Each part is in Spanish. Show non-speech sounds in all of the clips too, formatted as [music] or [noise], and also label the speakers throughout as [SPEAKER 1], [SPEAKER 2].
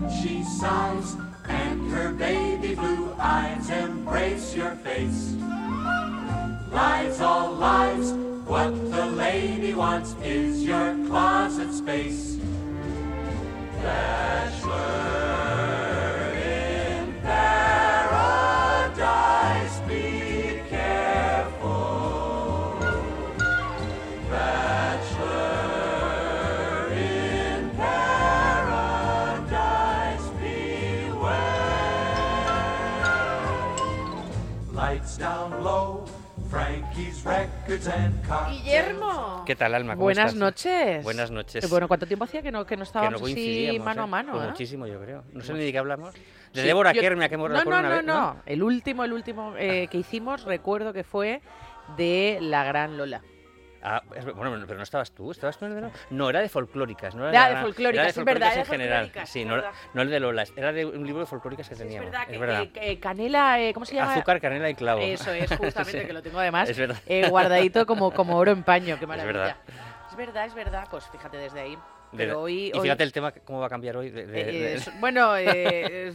[SPEAKER 1] when she sighs and her baby blue eyes embrace your face. Lies, all lies, what the lady wants is your closet space. Bachelor
[SPEAKER 2] Guillermo.
[SPEAKER 3] ¿Qué tal, Alma? ¿Cómo
[SPEAKER 2] Buenas
[SPEAKER 3] estás?
[SPEAKER 2] noches.
[SPEAKER 3] Buenas noches.
[SPEAKER 2] Bueno, ¿cuánto tiempo hacía que no, que no
[SPEAKER 3] que
[SPEAKER 2] estábamos
[SPEAKER 3] no
[SPEAKER 2] así mano
[SPEAKER 3] ¿eh?
[SPEAKER 2] a mano?
[SPEAKER 3] Pues
[SPEAKER 2] ¿eh?
[SPEAKER 3] muchísimo, yo creo. No sé ni de qué hablamos. De
[SPEAKER 2] Sí,
[SPEAKER 3] Débora
[SPEAKER 2] yo-
[SPEAKER 3] Kermia, que hemos
[SPEAKER 2] No,
[SPEAKER 3] recuerdo
[SPEAKER 2] no,
[SPEAKER 3] una
[SPEAKER 2] no,
[SPEAKER 3] vez,
[SPEAKER 2] no. El último, el último eh, que hicimos, recuerdo que fue de la gran Lola.
[SPEAKER 3] Ah, es- bueno, pero no estabas tú, ¿estabas tú en el de Lola? No, era de folclóricas, no era
[SPEAKER 2] Era
[SPEAKER 3] de,
[SPEAKER 2] de folclóricas,
[SPEAKER 3] era
[SPEAKER 2] es verdad,
[SPEAKER 3] folclóricas
[SPEAKER 2] era
[SPEAKER 3] en
[SPEAKER 2] de
[SPEAKER 3] general. Sí,
[SPEAKER 2] es
[SPEAKER 3] no,
[SPEAKER 2] verdad.
[SPEAKER 3] no el de Lola, era de un libro de folclóricas que
[SPEAKER 2] Es
[SPEAKER 3] teníamos.
[SPEAKER 2] verdad que,
[SPEAKER 3] es verdad.
[SPEAKER 2] que- canela, eh, ¿cómo se llama?
[SPEAKER 3] Azúcar, canela y clavo.
[SPEAKER 2] Eso es, [laughs] justamente,
[SPEAKER 3] Sí.
[SPEAKER 2] que lo tengo además
[SPEAKER 3] Es verdad.
[SPEAKER 2] eh, guardadito como, como oro en paño, qué maravilla.
[SPEAKER 3] verdad.
[SPEAKER 2] Es verdad, es verdad, pues fíjate desde ahí.
[SPEAKER 3] De-
[SPEAKER 2] Pero hoy,
[SPEAKER 3] y
[SPEAKER 2] hoy-
[SPEAKER 3] fíjate el tema, cómo va a cambiar hoy. de- de-
[SPEAKER 2] eh,
[SPEAKER 3] de-
[SPEAKER 2] es- bueno, eh,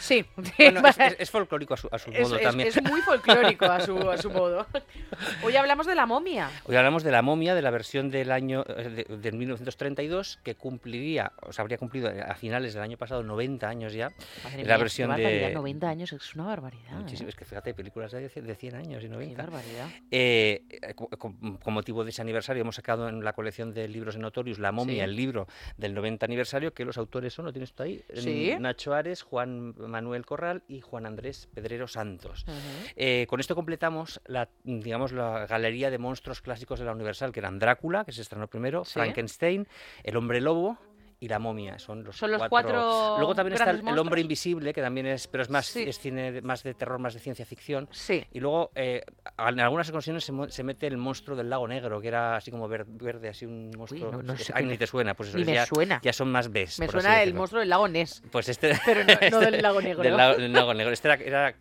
[SPEAKER 2] sí. [laughs]
[SPEAKER 3] Bueno, es, es- es folclórico a su, a su modo
[SPEAKER 2] es-
[SPEAKER 3] también.
[SPEAKER 2] es muy folclórico a su, a su modo. [laughs] Hoy hablamos de la momia.
[SPEAKER 3] Hoy hablamos de la momia, de la versión del año eh, de, de 1932, que cumpliría, o sea, habría cumplido a finales del año pasado 90 años ya.
[SPEAKER 2] Madre
[SPEAKER 3] la
[SPEAKER 2] mía,
[SPEAKER 3] versión
[SPEAKER 2] qué
[SPEAKER 3] de...
[SPEAKER 2] 90 años, es una barbaridad.
[SPEAKER 3] Muchísimo,
[SPEAKER 2] ¿eh?
[SPEAKER 3] es que fíjate, películas de, de 100 años y
[SPEAKER 2] Qué
[SPEAKER 3] 90.
[SPEAKER 2] barbaridad.
[SPEAKER 3] Eh, eh, co- co- con, motivo de ese aniversario hemos sacado en la colección de libros de Notorious La momia,
[SPEAKER 2] Sí.
[SPEAKER 3] el libro del 90 aniversario, que los autores son, lo tienes tú ahí,
[SPEAKER 2] Sí.
[SPEAKER 3] Nacho Ares, Juan Manuel Corral y Juan Andrés Pedrero Santos. Eh, con esto completamos la, digamos, la galería de monstruos clásicos de la Universal, que eran Drácula, que se estrenó primero,
[SPEAKER 2] Sí.
[SPEAKER 3] Frankenstein, El Hombre Lobo y La Momia. Son los,
[SPEAKER 2] Son los cuatro
[SPEAKER 3] Luego también está el, Hombre. Invisible, que también es, pero es más,
[SPEAKER 2] Sí.
[SPEAKER 3] es cine de- más de terror, más de ciencia ficción.
[SPEAKER 2] Sí.
[SPEAKER 3] Y luego, eh, en algunas ocasiones se, se mete el monstruo del lago negro, que era así como ver- verde, así un monstruo.
[SPEAKER 2] no- no
[SPEAKER 3] es-
[SPEAKER 2] sé
[SPEAKER 3] ay,
[SPEAKER 2] qué
[SPEAKER 3] ni te suena, pues eso
[SPEAKER 2] ni me
[SPEAKER 3] ya,
[SPEAKER 2] suena.
[SPEAKER 3] ya son más Bs.
[SPEAKER 2] Me suena el monstruo del lago Ness.
[SPEAKER 3] Pues este. [laughs]
[SPEAKER 2] Pero no- no del lago [laughs] negro.
[SPEAKER 3] Del lago, del lago negro. Este era, era-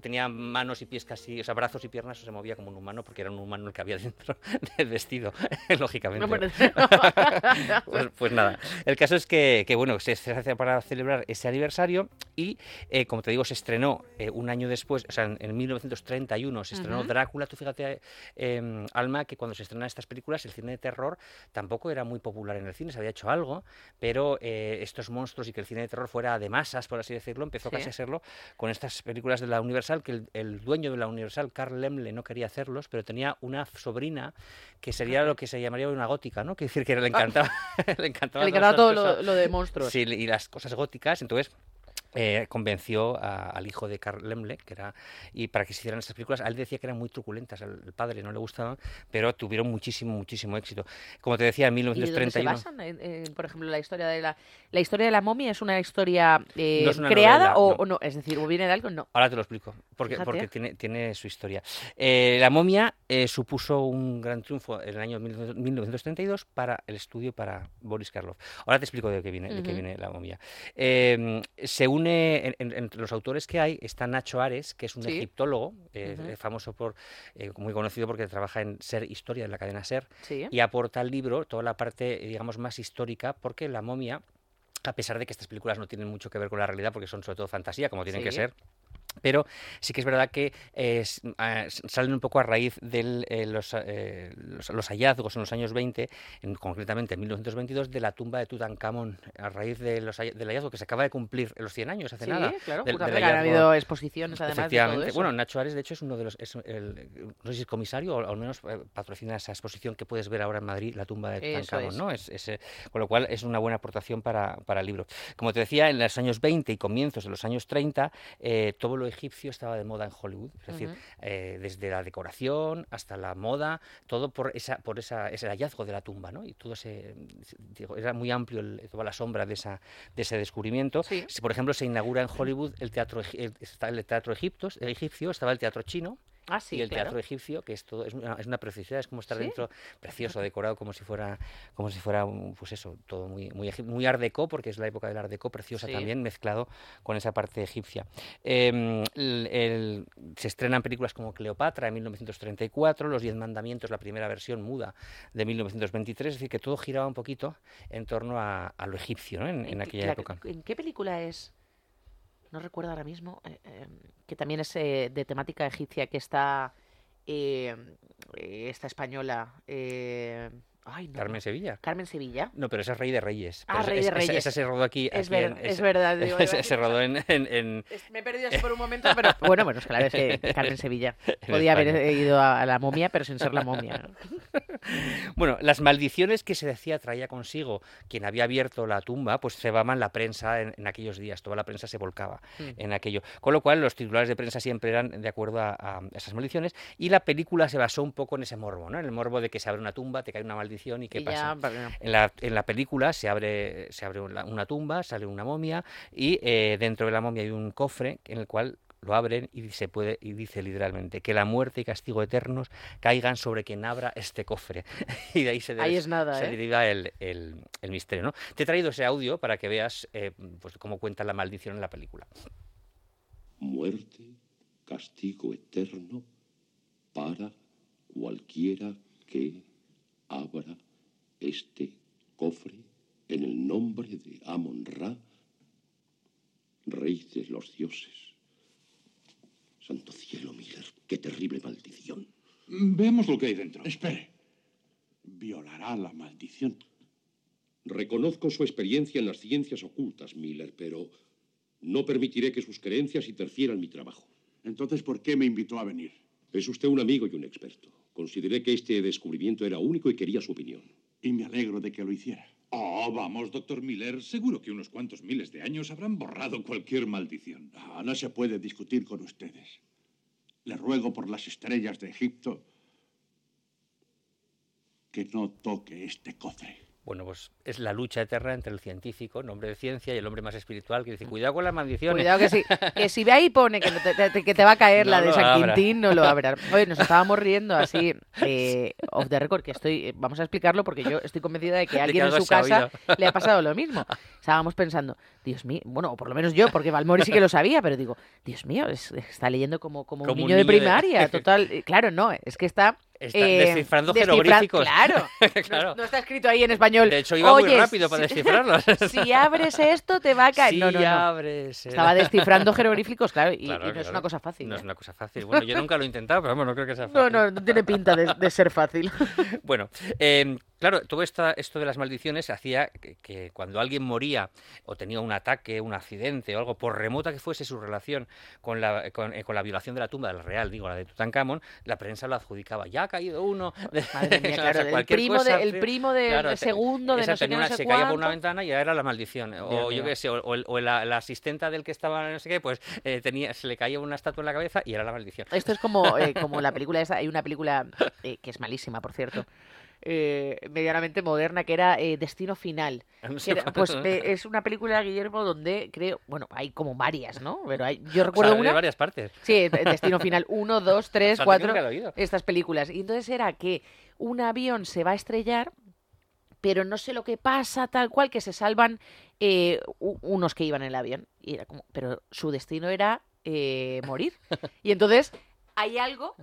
[SPEAKER 3] tenía manos y pies casi, o sea, brazos y piernas, se movía como un humano, porque era un humano el que había [laughs] dentro del vestido, lógicamente.
[SPEAKER 2] No, bueno,
[SPEAKER 3] pues, pues nada, el caso es que, que, bueno, se, se hace para celebrar ese aniversario y, eh, como te digo, se estrenó eh, un año después, o sea, en, en 1931 se estrenó. Drácula. Tú fíjate, eh, Alma, que cuando se estrenan estas películas, el cine de terror tampoco era muy popular en el cine, se había hecho algo, pero eh, estos monstruos y que el cine de terror fuera de masas, por así decirlo, empezó
[SPEAKER 2] Sí.
[SPEAKER 3] casi a serlo con estas películas de la Universal, que el, el dueño de la Universal, Carl Lemle, no quería hacerlos, pero tenía una sobrina que sería lo que se llamaría una gótica, ¿no? Que decir que le [laughs] encantaba, [laughs] le encantaba
[SPEAKER 2] Le encantaba todo lo, lo de monstruos.
[SPEAKER 3] Sí, y las cosas góticas, entonces eh, convenció a- al hijo de Carl Lemle, que era, y para que se hicieran estas películas, a él decía que eran muy truculentas, al padre no le gustaban, pero tuvieron muchísimo, muchísimo éxito. Como te decía, en
[SPEAKER 2] ¿Y de dónde se
[SPEAKER 3] 1931...
[SPEAKER 2] basan? Por ejemplo, la historia de la, la historia de la momia es una historia eh,
[SPEAKER 3] No es una
[SPEAKER 2] creada
[SPEAKER 3] novela,
[SPEAKER 2] o,
[SPEAKER 3] no.
[SPEAKER 2] o no, es decir, o viene de algo, no.
[SPEAKER 3] Ahora te lo explico, porque,
[SPEAKER 2] Fíjate.
[SPEAKER 3] porque tiene, tiene su historia. Eh, la momia supuso un gran triunfo en el año 1900 1932 para el estudio para Boris Karloff. Ahora te explico de qué viene, de qué viene la momia. Eh, en- entre los autores que hay, está Nacho Ares, que es un
[SPEAKER 2] Sí.
[SPEAKER 3] egiptólogo, eh, eh, famoso por, eh, muy conocido porque trabaja en Ser Historia, en la cadena Ser,
[SPEAKER 2] Sí.
[SPEAKER 3] y aporta al libro toda la parte, digamos, más histórica, porque la momia, a pesar de que estas películas no tienen mucho que ver con la realidad, porque son sobre todo fantasía, como tienen que ser, pero sí que es verdad que eh, ah, salen un poco a raíz de los, eh, los, los hallazgos en los años 20, en- concretamente en 1922, de la tumba de Tutankamón, a raíz de los, del hallazgo que se acaba de cumplir en los 100 años, hace
[SPEAKER 2] Sí,
[SPEAKER 3] nada.
[SPEAKER 2] claro,
[SPEAKER 3] del- del hallazgo.
[SPEAKER 2] habido exposiciones además de todo
[SPEAKER 3] Efectivamente.
[SPEAKER 2] eso.
[SPEAKER 3] Bueno, Nacho Ares, de hecho, es uno de los. Es el, no sé si es comisario o al menos eh, patrocina esa exposición que puedes ver ahora en Madrid, la tumba de Tutankamón,
[SPEAKER 2] es.
[SPEAKER 3] ¿no? Es, es, eh, con lo cual es una buena aportación para, para el libro. Como te decía, en los años 20 y comienzos de los años 30, eh, todo lo egipcio estaba de moda en Hollywood. Es decir,
[SPEAKER 2] Ujú.
[SPEAKER 3] eh, desde la decoración hasta la moda, todo por esa por esa, ese hallazgo de la tumba, ¿no? Y todo digo, era muy amplio el- toda la sombra de, esa, de ese descubrimiento.
[SPEAKER 2] Sí.
[SPEAKER 3] Por ejemplo, se inaugura en Hollywood el teatro, el, el teatro egiptos- egipcio, estaba el teatro chino
[SPEAKER 2] Ah, sí,
[SPEAKER 3] y el
[SPEAKER 2] claro.
[SPEAKER 3] teatro egipcio, que es todo, es una, es una preciosidad, es como estar
[SPEAKER 2] ¿Sí?
[SPEAKER 3] dentro, precioso, decorado como si fuera, como si fuera, un- pues eso, todo muy, muy, muy art deco, porque es la época del art deco, preciosa
[SPEAKER 2] Sí.
[SPEAKER 3] también, mezclado con esa parte egipcia. Em, el- el- se estrenan películas como Cleopatra en 1934, Los Diez Mandamientos, la primera versión muda de 1923, es decir, que todo giraba un poquito en torno a, a lo egipcio ¿no? en, aquella
[SPEAKER 2] la-
[SPEAKER 3] época.
[SPEAKER 2] ¿En qué película es? No recuerdo ahora mismo. eh, eh, que también es eh, de temática egipcia, que está eh, eh, esta española. Ay, no,
[SPEAKER 3] Carmen. Sevilla.
[SPEAKER 2] Carmen Sevilla.
[SPEAKER 3] No, pero esa es Rey de Reyes.
[SPEAKER 2] Ah,
[SPEAKER 3] pero
[SPEAKER 2] Rey
[SPEAKER 3] esa-
[SPEAKER 2] de
[SPEAKER 3] esa-
[SPEAKER 2] Reyes.
[SPEAKER 3] Esa, se rodó aquí.
[SPEAKER 2] Es,
[SPEAKER 3] aquí
[SPEAKER 2] ver-
[SPEAKER 3] en-
[SPEAKER 2] es
[SPEAKER 3] esa-
[SPEAKER 2] verdad. [laughs] digo,
[SPEAKER 3] se, se rodó
[SPEAKER 2] esa-
[SPEAKER 3] en, en- en-
[SPEAKER 2] Es- Me he perdido por un momento, pero [laughs] bueno, bueno, es claro, es que Carmen Sevilla. [laughs] Podía haber ido a, la momia, pero sin ser la momia.
[SPEAKER 3] Bueno, las maldiciones que se decía traía consigo quien había abierto la tumba, pues cebaban la prensa en, en aquellos días. Toda la prensa se volcaba
[SPEAKER 2] Mm.
[SPEAKER 3] en aquello. Con lo cual, los titulares de prensa siempre eran de acuerdo a, a esas maldiciones. Y la película se basó un poco en ese morbo, ¿no? En el morbo de que se abre una tumba, te cae una maldición y qué
[SPEAKER 2] Y
[SPEAKER 3] pasa.
[SPEAKER 2] ya, bueno,
[SPEAKER 3] En la, en la película se abre, se abre una, una tumba, sale una momia y eh, dentro de la momia hay un cofre en el cual lo abren y se puede y dice literalmente que la muerte y castigo eternos caigan sobre quien abra este cofre [laughs] y de ahí se,
[SPEAKER 2] Ahí es nada,
[SPEAKER 3] se
[SPEAKER 2] ¿eh?
[SPEAKER 3] deriva el, el- el misterio ¿no? te he traído ese audio para que veas eh, pues cómo cuenta la maldición en la película
[SPEAKER 4] muerte, castigo eterno para cualquiera que abra este cofre en el nombre de Amon-Ra, rey de los dioses. Santo cielo, Miller, qué terrible maldición.
[SPEAKER 5] Veamos lo que hay dentro. Espere. Violará la maldición.
[SPEAKER 4] Reconozco su experiencia en las ciencias ocultas, Miller, pero no permitiré que sus creencias interfieran mi trabajo.
[SPEAKER 5] Entonces, ¿por qué me invitó a venir?
[SPEAKER 4] Es usted un amigo y un experto. Consideré que este descubrimiento era único y quería su opinión.
[SPEAKER 5] Y me alegro de que lo hiciera.
[SPEAKER 6] Oh, vamos, doctor Miller. Seguro que unos cuantos miles de años habrán borrado cualquier maldición.
[SPEAKER 5] Ah, no se puede discutir con ustedes. Le ruego por las estrellas de Egipto que no toque este cofre.
[SPEAKER 3] Bueno pues es la lucha eterna entre el científico el hombre de ciencia y el hombre más espiritual que dice cuidado con las maldiciones
[SPEAKER 2] Cuidado que si, [laughs] que si ve ahí pone que, te, te- que te va a caer
[SPEAKER 3] No
[SPEAKER 2] la de San
[SPEAKER 3] abra.
[SPEAKER 2] Quintín, no lo [laughs] abras. Oye, nos estábamos riendo así, eh, off the record, que estoy, eh, vamos a explicarlo porque yo estoy convencida de que [laughs] alguien en su casa
[SPEAKER 3] oído.
[SPEAKER 2] le ha pasado lo mismo. Estábamos pensando, Dios mío, bueno, o por lo menos yo, porque Valmori sí que lo sabía, pero digo, Dios mío, es- está leyendo como, como, un
[SPEAKER 3] Como un
[SPEAKER 2] niño de
[SPEAKER 3] niño de-
[SPEAKER 2] primaria, total. Claro, no, es que está...
[SPEAKER 3] Está
[SPEAKER 2] eh,
[SPEAKER 3] descifrando
[SPEAKER 2] descifra-
[SPEAKER 3] jeroglíficos.
[SPEAKER 2] Claro, [laughs] no-
[SPEAKER 3] Claro.
[SPEAKER 2] No, está escrito ahí en español.
[SPEAKER 3] de hecho iba muy
[SPEAKER 2] "Oye,
[SPEAKER 3] rápido para
[SPEAKER 2] si-
[SPEAKER 3] descifrarlos [laughs]
[SPEAKER 2] Si abres esto, te va a caer.
[SPEAKER 3] Si
[SPEAKER 2] no, no, no.
[SPEAKER 3] abres
[SPEAKER 2] Estaba descifrando jeroglíficos, claro, y,
[SPEAKER 3] Claro,
[SPEAKER 2] y no es una cosa fácil.
[SPEAKER 3] No
[SPEAKER 2] ¿eh?
[SPEAKER 3] es una cosa fácil. Bueno, yo nunca lo he intentado, pero vamos, no creo que sea
[SPEAKER 2] No,
[SPEAKER 3] fácil.
[SPEAKER 2] no, no tiene pinta de, de ser fácil. [laughs]
[SPEAKER 3] Bueno, eh, claro, todo esta, esto de las maldiciones hacía que, que cuando alguien moría o tenía un ataque, un accidente o algo, por remota que fuese su relación con la, con, eh, con la violación de la tumba del real, digo, la de Tutankamón, la prensa lo adjudicaba. Ya ha caído uno.
[SPEAKER 2] Madre [laughs] mía,
[SPEAKER 3] O sea,
[SPEAKER 2] claro, el
[SPEAKER 3] cualquier
[SPEAKER 2] primo,
[SPEAKER 3] cosa,
[SPEAKER 2] de- el primo del
[SPEAKER 3] Claro, te-
[SPEAKER 2] segundo, de no sé qué, no
[SPEAKER 3] una-
[SPEAKER 2] sé
[SPEAKER 3] se caía por una ventana y ya era la maldición. O
[SPEAKER 2] Dios
[SPEAKER 3] yo qué sé, o, o el- o la, la asistenta del que estaba no sé qué, pues eh, tenía, se le caía una estatua en la cabeza y era la maldición.
[SPEAKER 2] Esto es como, eh, como la [laughs] película esa, hay una película que es malísima, por cierto, eh, medianamente moderna, que era eh, Destino Final. [laughs]
[SPEAKER 3] No
[SPEAKER 2] que
[SPEAKER 3] sé
[SPEAKER 2] era-
[SPEAKER 3] cuánto-
[SPEAKER 2] pues eh, es una película, Guillermo, donde creo, bueno, hay como varias, ¿no? Pero hay, yo [laughs]
[SPEAKER 3] o sea,
[SPEAKER 2] recuerdo
[SPEAKER 3] de
[SPEAKER 2] una...
[SPEAKER 3] varias partes.
[SPEAKER 2] Sí, Destino Final 1, 2, 3,
[SPEAKER 3] Fíjate que
[SPEAKER 2] 4,
[SPEAKER 3] nunca lo he oído.
[SPEAKER 2] estas películas. Y entonces era que un avión se va a estrellar, pero no sé lo que pasa, tal cual, que se salvan unos que iban en el avión. Y era como, pero su destino era morir. [laughs] Y entonces hay algo,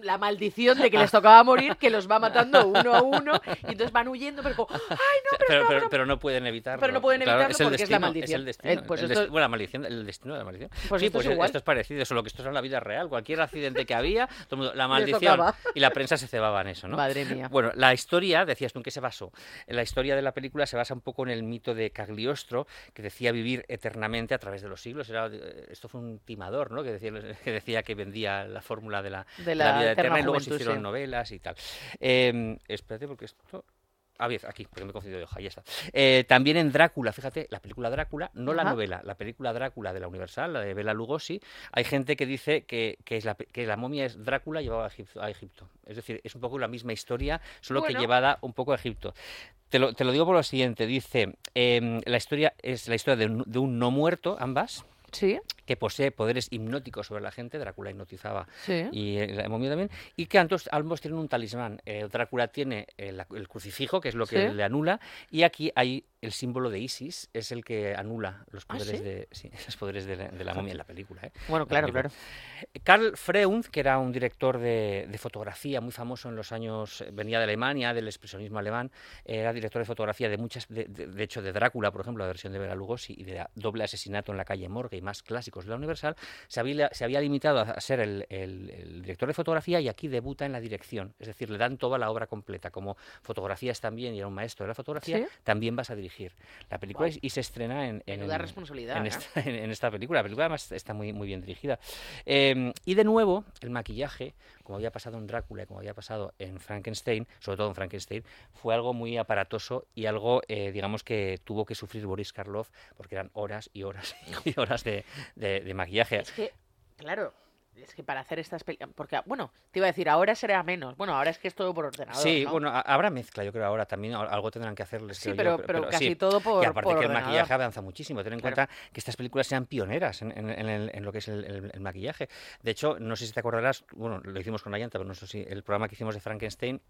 [SPEAKER 2] la maldición de que les tocaba morir, que los va matando uno a uno, y entonces van huyendo, pero como, ¡ay, no! Pero,
[SPEAKER 3] pero,
[SPEAKER 2] no,
[SPEAKER 3] pero,
[SPEAKER 2] pero-
[SPEAKER 3] pero no pueden evitarlo.
[SPEAKER 2] Pero no pueden
[SPEAKER 3] Claro,
[SPEAKER 2] evitarlo
[SPEAKER 3] el
[SPEAKER 2] porque es la
[SPEAKER 3] destino,
[SPEAKER 2] maldición.
[SPEAKER 3] el destino.
[SPEAKER 2] Eh, pues
[SPEAKER 3] el
[SPEAKER 2] esto-
[SPEAKER 3] desti- bueno, la maldición, el destino de la maldición.
[SPEAKER 2] Pues
[SPEAKER 3] sí,
[SPEAKER 2] esto
[SPEAKER 3] pues
[SPEAKER 2] es igual.
[SPEAKER 3] esto es parecido, solo que esto es en la vida real. Cualquier accidente que había, todo el mundo, la [laughs] maldición. Y la prensa se cebaba en eso, ¿no?
[SPEAKER 2] Madre mía.
[SPEAKER 3] Bueno, la historia, decías tú, ¿en qué se basó? La historia de la película se basa un poco en el mito de Cagliostro, que decía vivir eternamente a través de los siglos. Era, eh, esto fue un timador, ¿no? Que decía, que decía que vendía la fórmula de la,
[SPEAKER 2] De
[SPEAKER 3] de
[SPEAKER 2] la
[SPEAKER 3] la vida
[SPEAKER 2] eterna
[SPEAKER 3] eterna y luego se hicieron
[SPEAKER 2] sí.
[SPEAKER 3] novelas y tal. Eh, espérate, porque esto... Ah, bien, aquí, porque me he confundido de hoja, ya está. Eh, también en Drácula, fíjate, la película Drácula, no la novela, la película Drácula de la Universal, la de Bela Lugosi, hay gente que dice que, que, es la, que la momia es Drácula llevado a Egipto, a Egipto. Es decir, es un poco la misma historia, solo
[SPEAKER 2] Bueno.
[SPEAKER 3] que llevada un poco a Egipto. Te lo, te lo digo por lo siguiente, dice, em, la historia es la historia de un, de un no muerto, ambas,
[SPEAKER 2] Sí.
[SPEAKER 3] Que posee poderes hipnóticos sobre la gente, Drácula hipnotizaba
[SPEAKER 2] Sí.
[SPEAKER 3] y eh, la momia también, y que ambos, ambos tienen un talismán. Eh, Drácula tiene el, el crucifijo, que es lo que
[SPEAKER 2] Sí.
[SPEAKER 3] le anula, y aquí hay el símbolo de Isis, es el que anula los
[SPEAKER 2] ¿Ah,
[SPEAKER 3] poderes,
[SPEAKER 2] sí?
[SPEAKER 3] de, [laughs] los poderes de, la, de la momia en la película. ¿eh?
[SPEAKER 2] Bueno,
[SPEAKER 3] La
[SPEAKER 2] claro, claro.
[SPEAKER 3] Carl Freund, que era un director de, de fotografía muy famoso en los años, eh, venía de Alemania, del expresionismo alemán, era director de fotografía de muchas, de, hecho de Drácula, por ejemplo, la versión de Bela Lugosi y de Doble asesinato en la calle Morgue y más clásicos de la Universal, se había, se había limitado a ser el, el- el director de fotografía y aquí debuta en la dirección, es decir, le dan toda la obra completa, como fotografías también y era un maestro de la fotografía,
[SPEAKER 2] ¿Sí?
[SPEAKER 3] también vas a dirigir la película y, y se estrena en, en,
[SPEAKER 2] responsabilidad,
[SPEAKER 3] en
[SPEAKER 2] ¿eh?
[SPEAKER 3] esta, en, en esta película. La película además está muy, muy bien dirigida. Eh, y de nuevo, el maquillaje, como había pasado en Drácula y como había pasado en Frankenstein, sobre todo en Frankenstein, fue algo muy aparatoso y algo, eh, digamos, que tuvo que sufrir Boris Karloff porque eran horas y horas [laughs] y horas de, de- de maquillaje.
[SPEAKER 2] Es que, claro, es que para hacer estas películas. Porque, bueno, te iba a decir, ahora será menos. Bueno, ahora es que es todo por ordenador.
[SPEAKER 3] Sí,
[SPEAKER 2] ¿no?
[SPEAKER 3] bueno, ha- habrá mezcla, yo creo, ahora también al- algo tendrán que hacerles.
[SPEAKER 2] Sí,
[SPEAKER 3] creo yo,
[SPEAKER 2] pero, pero, casi
[SPEAKER 3] sí.
[SPEAKER 2] todo por.
[SPEAKER 3] y aparte
[SPEAKER 2] por
[SPEAKER 3] que el maquillaje avanza muchísimo. Ten en
[SPEAKER 2] Claro.
[SPEAKER 3] cuenta que estas películas sean pioneras en, en- en el- en lo que es el, el- el maquillaje. De hecho, no sé si te acordarás, bueno, lo hicimos con la llanta, pero no sé si el programa que hicimos de Frankenstein.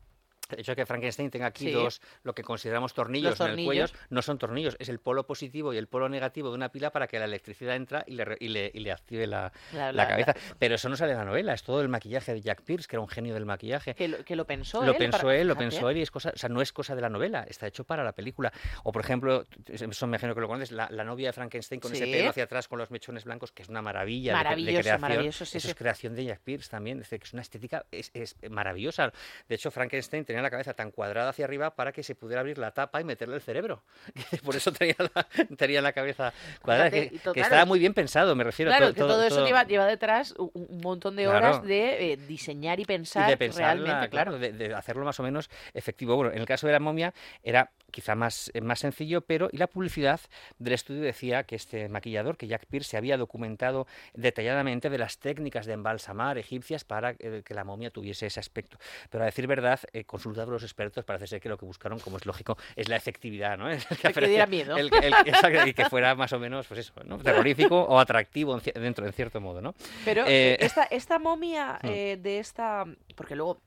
[SPEAKER 3] El hecho de que Frankenstein tenga aquí
[SPEAKER 2] Sí.
[SPEAKER 3] dos, lo que consideramos tornillos, en el cuello, no son tornillos, es el polo positivo y el polo negativo de una pila para que la electricidad entra y le, y le, y le active la,
[SPEAKER 2] La-
[SPEAKER 3] la
[SPEAKER 2] la-
[SPEAKER 3] cabeza. Pero eso no sale en la novela, es todo el maquillaje de Jack Pierce, que era un genio del maquillaje.
[SPEAKER 2] Que lo, que lo pensó
[SPEAKER 3] Lo
[SPEAKER 2] él.
[SPEAKER 3] pensó
[SPEAKER 2] para-
[SPEAKER 3] él, lo pensó él y es cosa, o sea, no es cosa de la novela, está hecho para la película. O por ejemplo, eso me imagino que lo conoces, la, la novia de Frankenstein con ese pelo hacia atrás con los mechones blancos, que es una maravilla de- de, creación.
[SPEAKER 2] maravilloso, sí,
[SPEAKER 3] Eso es creación de Jack Pierce también, es decir, que es una estética es, es maravillosa. De hecho, Frankenstein tenía la cabeza tan cuadrada hacia arriba para que se pudiera abrir la tapa y meterle el cerebro. [laughs] por eso tenía la, [laughs] tenía la cabeza cuadrada, que, estaba muy bien pensado, me refiero.
[SPEAKER 2] Claro,
[SPEAKER 3] todo-
[SPEAKER 2] que todo, eso
[SPEAKER 3] todo-
[SPEAKER 2] lleva, lleva detrás un, montón de
[SPEAKER 3] Claro.
[SPEAKER 2] horas de eh, diseñar y pensar,
[SPEAKER 3] y de pensarla,
[SPEAKER 2] realmente, claro.
[SPEAKER 3] de, de hacerlo más o menos efectivo. Bueno, en el caso de la momia era quizá más, eh, más sencillo, pero y la publicidad del estudio decía que este maquillador, que Jack Pierce, se había documentado detalladamente de las técnicas de embalsamar egipcias para eh, que la momia tuviese ese aspecto. Pero a decir verdad, eh, consultado a los expertos, parece ser que lo que buscaron, como es lógico, es la efectividad, ¿no? [laughs] El
[SPEAKER 2] que
[SPEAKER 3] aparecía-
[SPEAKER 2] diera miedo.
[SPEAKER 3] el- el- exacto, y que fuera más o menos, pues eso, ¿no? terrorífico o atractivo en dentro, en cierto modo, ¿no?
[SPEAKER 2] Pero
[SPEAKER 3] Eh,
[SPEAKER 2] esta, esta momia [laughs]
[SPEAKER 3] Mm.
[SPEAKER 2] de esta... Porque luego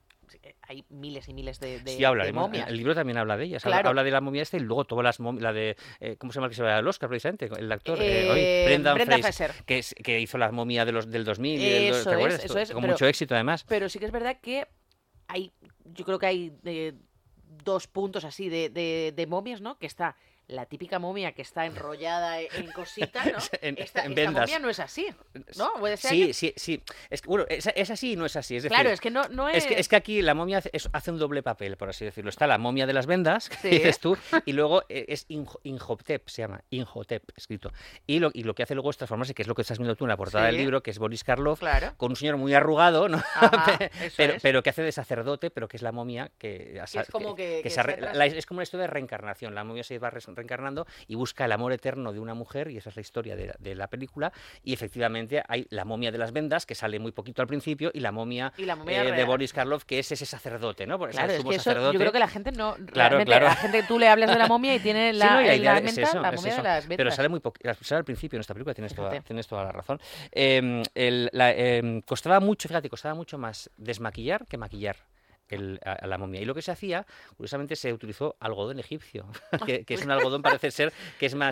[SPEAKER 2] hay miles y miles de, de,
[SPEAKER 3] Sí,
[SPEAKER 2] de momias.
[SPEAKER 3] El libro también habla de ellas. habla-
[SPEAKER 2] Claro.
[SPEAKER 3] Habla de la momia esta y luego todas las momias, la de, eh, ¿cómo se llama el que se va al Oscar precisamente? El actor, eh, hoy,
[SPEAKER 2] Eh,
[SPEAKER 3] Brendan,
[SPEAKER 2] Brendan
[SPEAKER 3] Fraser, que, es- que hizo la momia de los, del 2000 y del,
[SPEAKER 2] Eso
[SPEAKER 3] ¿te
[SPEAKER 2] es,
[SPEAKER 3] acuerdas?
[SPEAKER 2] eso es,
[SPEAKER 3] Con
[SPEAKER 2] pero-
[SPEAKER 3] mucho éxito además.
[SPEAKER 2] Pero sí que es verdad que hay, yo creo que hay eh, dos puntos así de, de momias, ¿no? Que está la típica momia que está enrollada en en cositas, ¿no? [laughs]
[SPEAKER 3] En-
[SPEAKER 2] esta,
[SPEAKER 3] en
[SPEAKER 2] esta
[SPEAKER 3] vendas.
[SPEAKER 2] momia no es así, ¿no? Puede ser
[SPEAKER 3] Sí, sí, sí. Es, que, bueno, es, es así y no es así. Es decir,
[SPEAKER 2] Claro, es que no, no es...
[SPEAKER 3] Es que, es que aquí la momia hace, un doble papel, por así decirlo. Está la momia de las vendas, que dices tú, y [laughs] luego eh, es Inhotep, se llama, Inhotep, escrito. Y lo, y lo que hace luego es transformarse, que es lo que estás viendo tú en la portada del libro, que es Boris Karloff,
[SPEAKER 2] Claro.
[SPEAKER 3] con un señor muy arrugado, ¿no?
[SPEAKER 2] Ajá, [laughs]
[SPEAKER 3] pero, que hace de sacerdote, pero que es la momia que,
[SPEAKER 2] es como que- que
[SPEAKER 3] se
[SPEAKER 2] se
[SPEAKER 3] re-
[SPEAKER 2] atrasa.
[SPEAKER 3] la- es como una historia de reencarnación. La momia se va reencarnando y busca el amor eterno de una mujer, y esa es la historia de, la- de la película. Y efectivamente hay la momia de las vendas, que sale muy poquito al principio, y la momia,
[SPEAKER 2] Y la momia
[SPEAKER 3] eh, de. Boris Karloff, que es ese sacerdote, ¿no? Porque
[SPEAKER 2] Claro, es eso,
[SPEAKER 3] sacerdote.
[SPEAKER 2] yo creo que la gente no...
[SPEAKER 3] Claro, claro.
[SPEAKER 2] La gente, tú le hablas de la momia y tiene [laughs]
[SPEAKER 3] Sí,
[SPEAKER 2] la,
[SPEAKER 3] no, y la es
[SPEAKER 2] mente
[SPEAKER 3] eso,
[SPEAKER 2] la
[SPEAKER 3] es
[SPEAKER 2] momia
[SPEAKER 3] eso.
[SPEAKER 2] de las
[SPEAKER 3] Pero sale muy poquito, sale al principio en esta película, tienes, toda, tienes toda la razón. Eh, el- la- eh, costaba mucho, fíjate, costaba mucho más desmaquillar que maquillar. El- a, a la momia. Y lo que se hacía, curiosamente, se utilizó algodón egipcio, [laughs] que, que es un algodón, parece ser, que es más,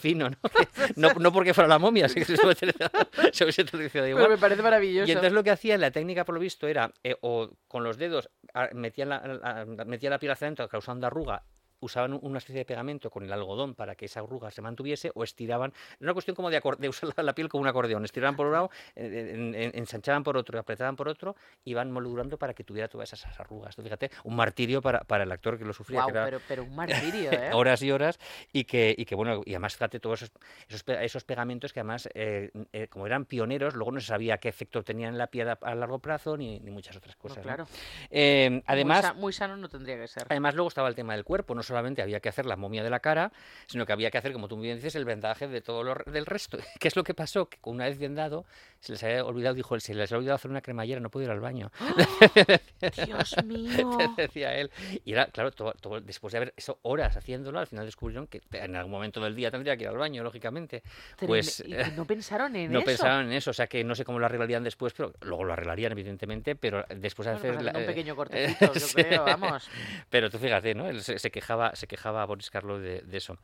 [SPEAKER 3] fino, ¿no? Que- [laughs] no, no porque fuera la momia, [laughs] se hubiese utilizado- se hubiese utilizado igual.
[SPEAKER 2] Pero me parece maravilloso.
[SPEAKER 3] Y entonces lo que hacía, la técnica por lo visto era, eh, o con los dedos a- metían la, la- metía la piel hacia adentro causando arruga, usaban un- una especie de pegamento con el algodón para que esa arruga se mantuviese, o estiraban, era una cuestión como de, de usar la, piel como un acordeón, estiraban por un lado, en- en- ensanchaban por otro, apretaban por otro, y iban moldurando para que tuviera todas esas arrugas. Tú fíjate, un martirio para, para el actor que lo sufría,
[SPEAKER 2] Guau,
[SPEAKER 3] que era
[SPEAKER 2] pero, pero un martirio, [laughs] ¿eh?
[SPEAKER 3] horas y horas y que, y que bueno, y además fíjate todos esos, esos, pe- esos pegamentos que además, eh, eh, como eran pioneros, luego no se sabía qué efecto tenían en la piel a, a largo plazo ni, ni muchas otras cosas. ¿no?
[SPEAKER 2] claro. Muy
[SPEAKER 3] además,
[SPEAKER 2] sa- muy, sano no tendría que ser.
[SPEAKER 3] Además, luego estaba el tema del cuerpo, no solamente había que hacer la momia de la cara, sino que había que hacer, como tú bien dices, el vendaje de todo lo del resto. [laughs] ¿Qué es lo que pasó? Que una vez vendado, se les había olvidado, dijo él, se les había olvidado hacer una cremallera, no puedo ir al baño. [laughs]
[SPEAKER 2] Dios [laughs] mío.
[SPEAKER 3] decía él. Y era, claro, todo, todo- después de haber eso horas haciéndolo, al final descubrieron que en algún momento del día tendría que ir al baño, lógicamente. Pues.
[SPEAKER 2] ¿Y no pensaron en
[SPEAKER 3] no
[SPEAKER 2] eso?
[SPEAKER 3] pensaban en eso, o sea que no sé cómo lo arreglarían después, pero luego lo arreglarían, evidentemente, pero después de
[SPEAKER 2] Bueno,
[SPEAKER 3] hacer
[SPEAKER 2] pues
[SPEAKER 3] la-
[SPEAKER 2] hacen un
[SPEAKER 3] eh,
[SPEAKER 2] pequeño
[SPEAKER 3] eh,
[SPEAKER 2] cortecito, yo
[SPEAKER 3] sí.
[SPEAKER 2] creo, vamos.
[SPEAKER 3] Pero tú fíjate, ¿no? Él se, se quejaba, se quejaba a Boris Karloff de, de eso.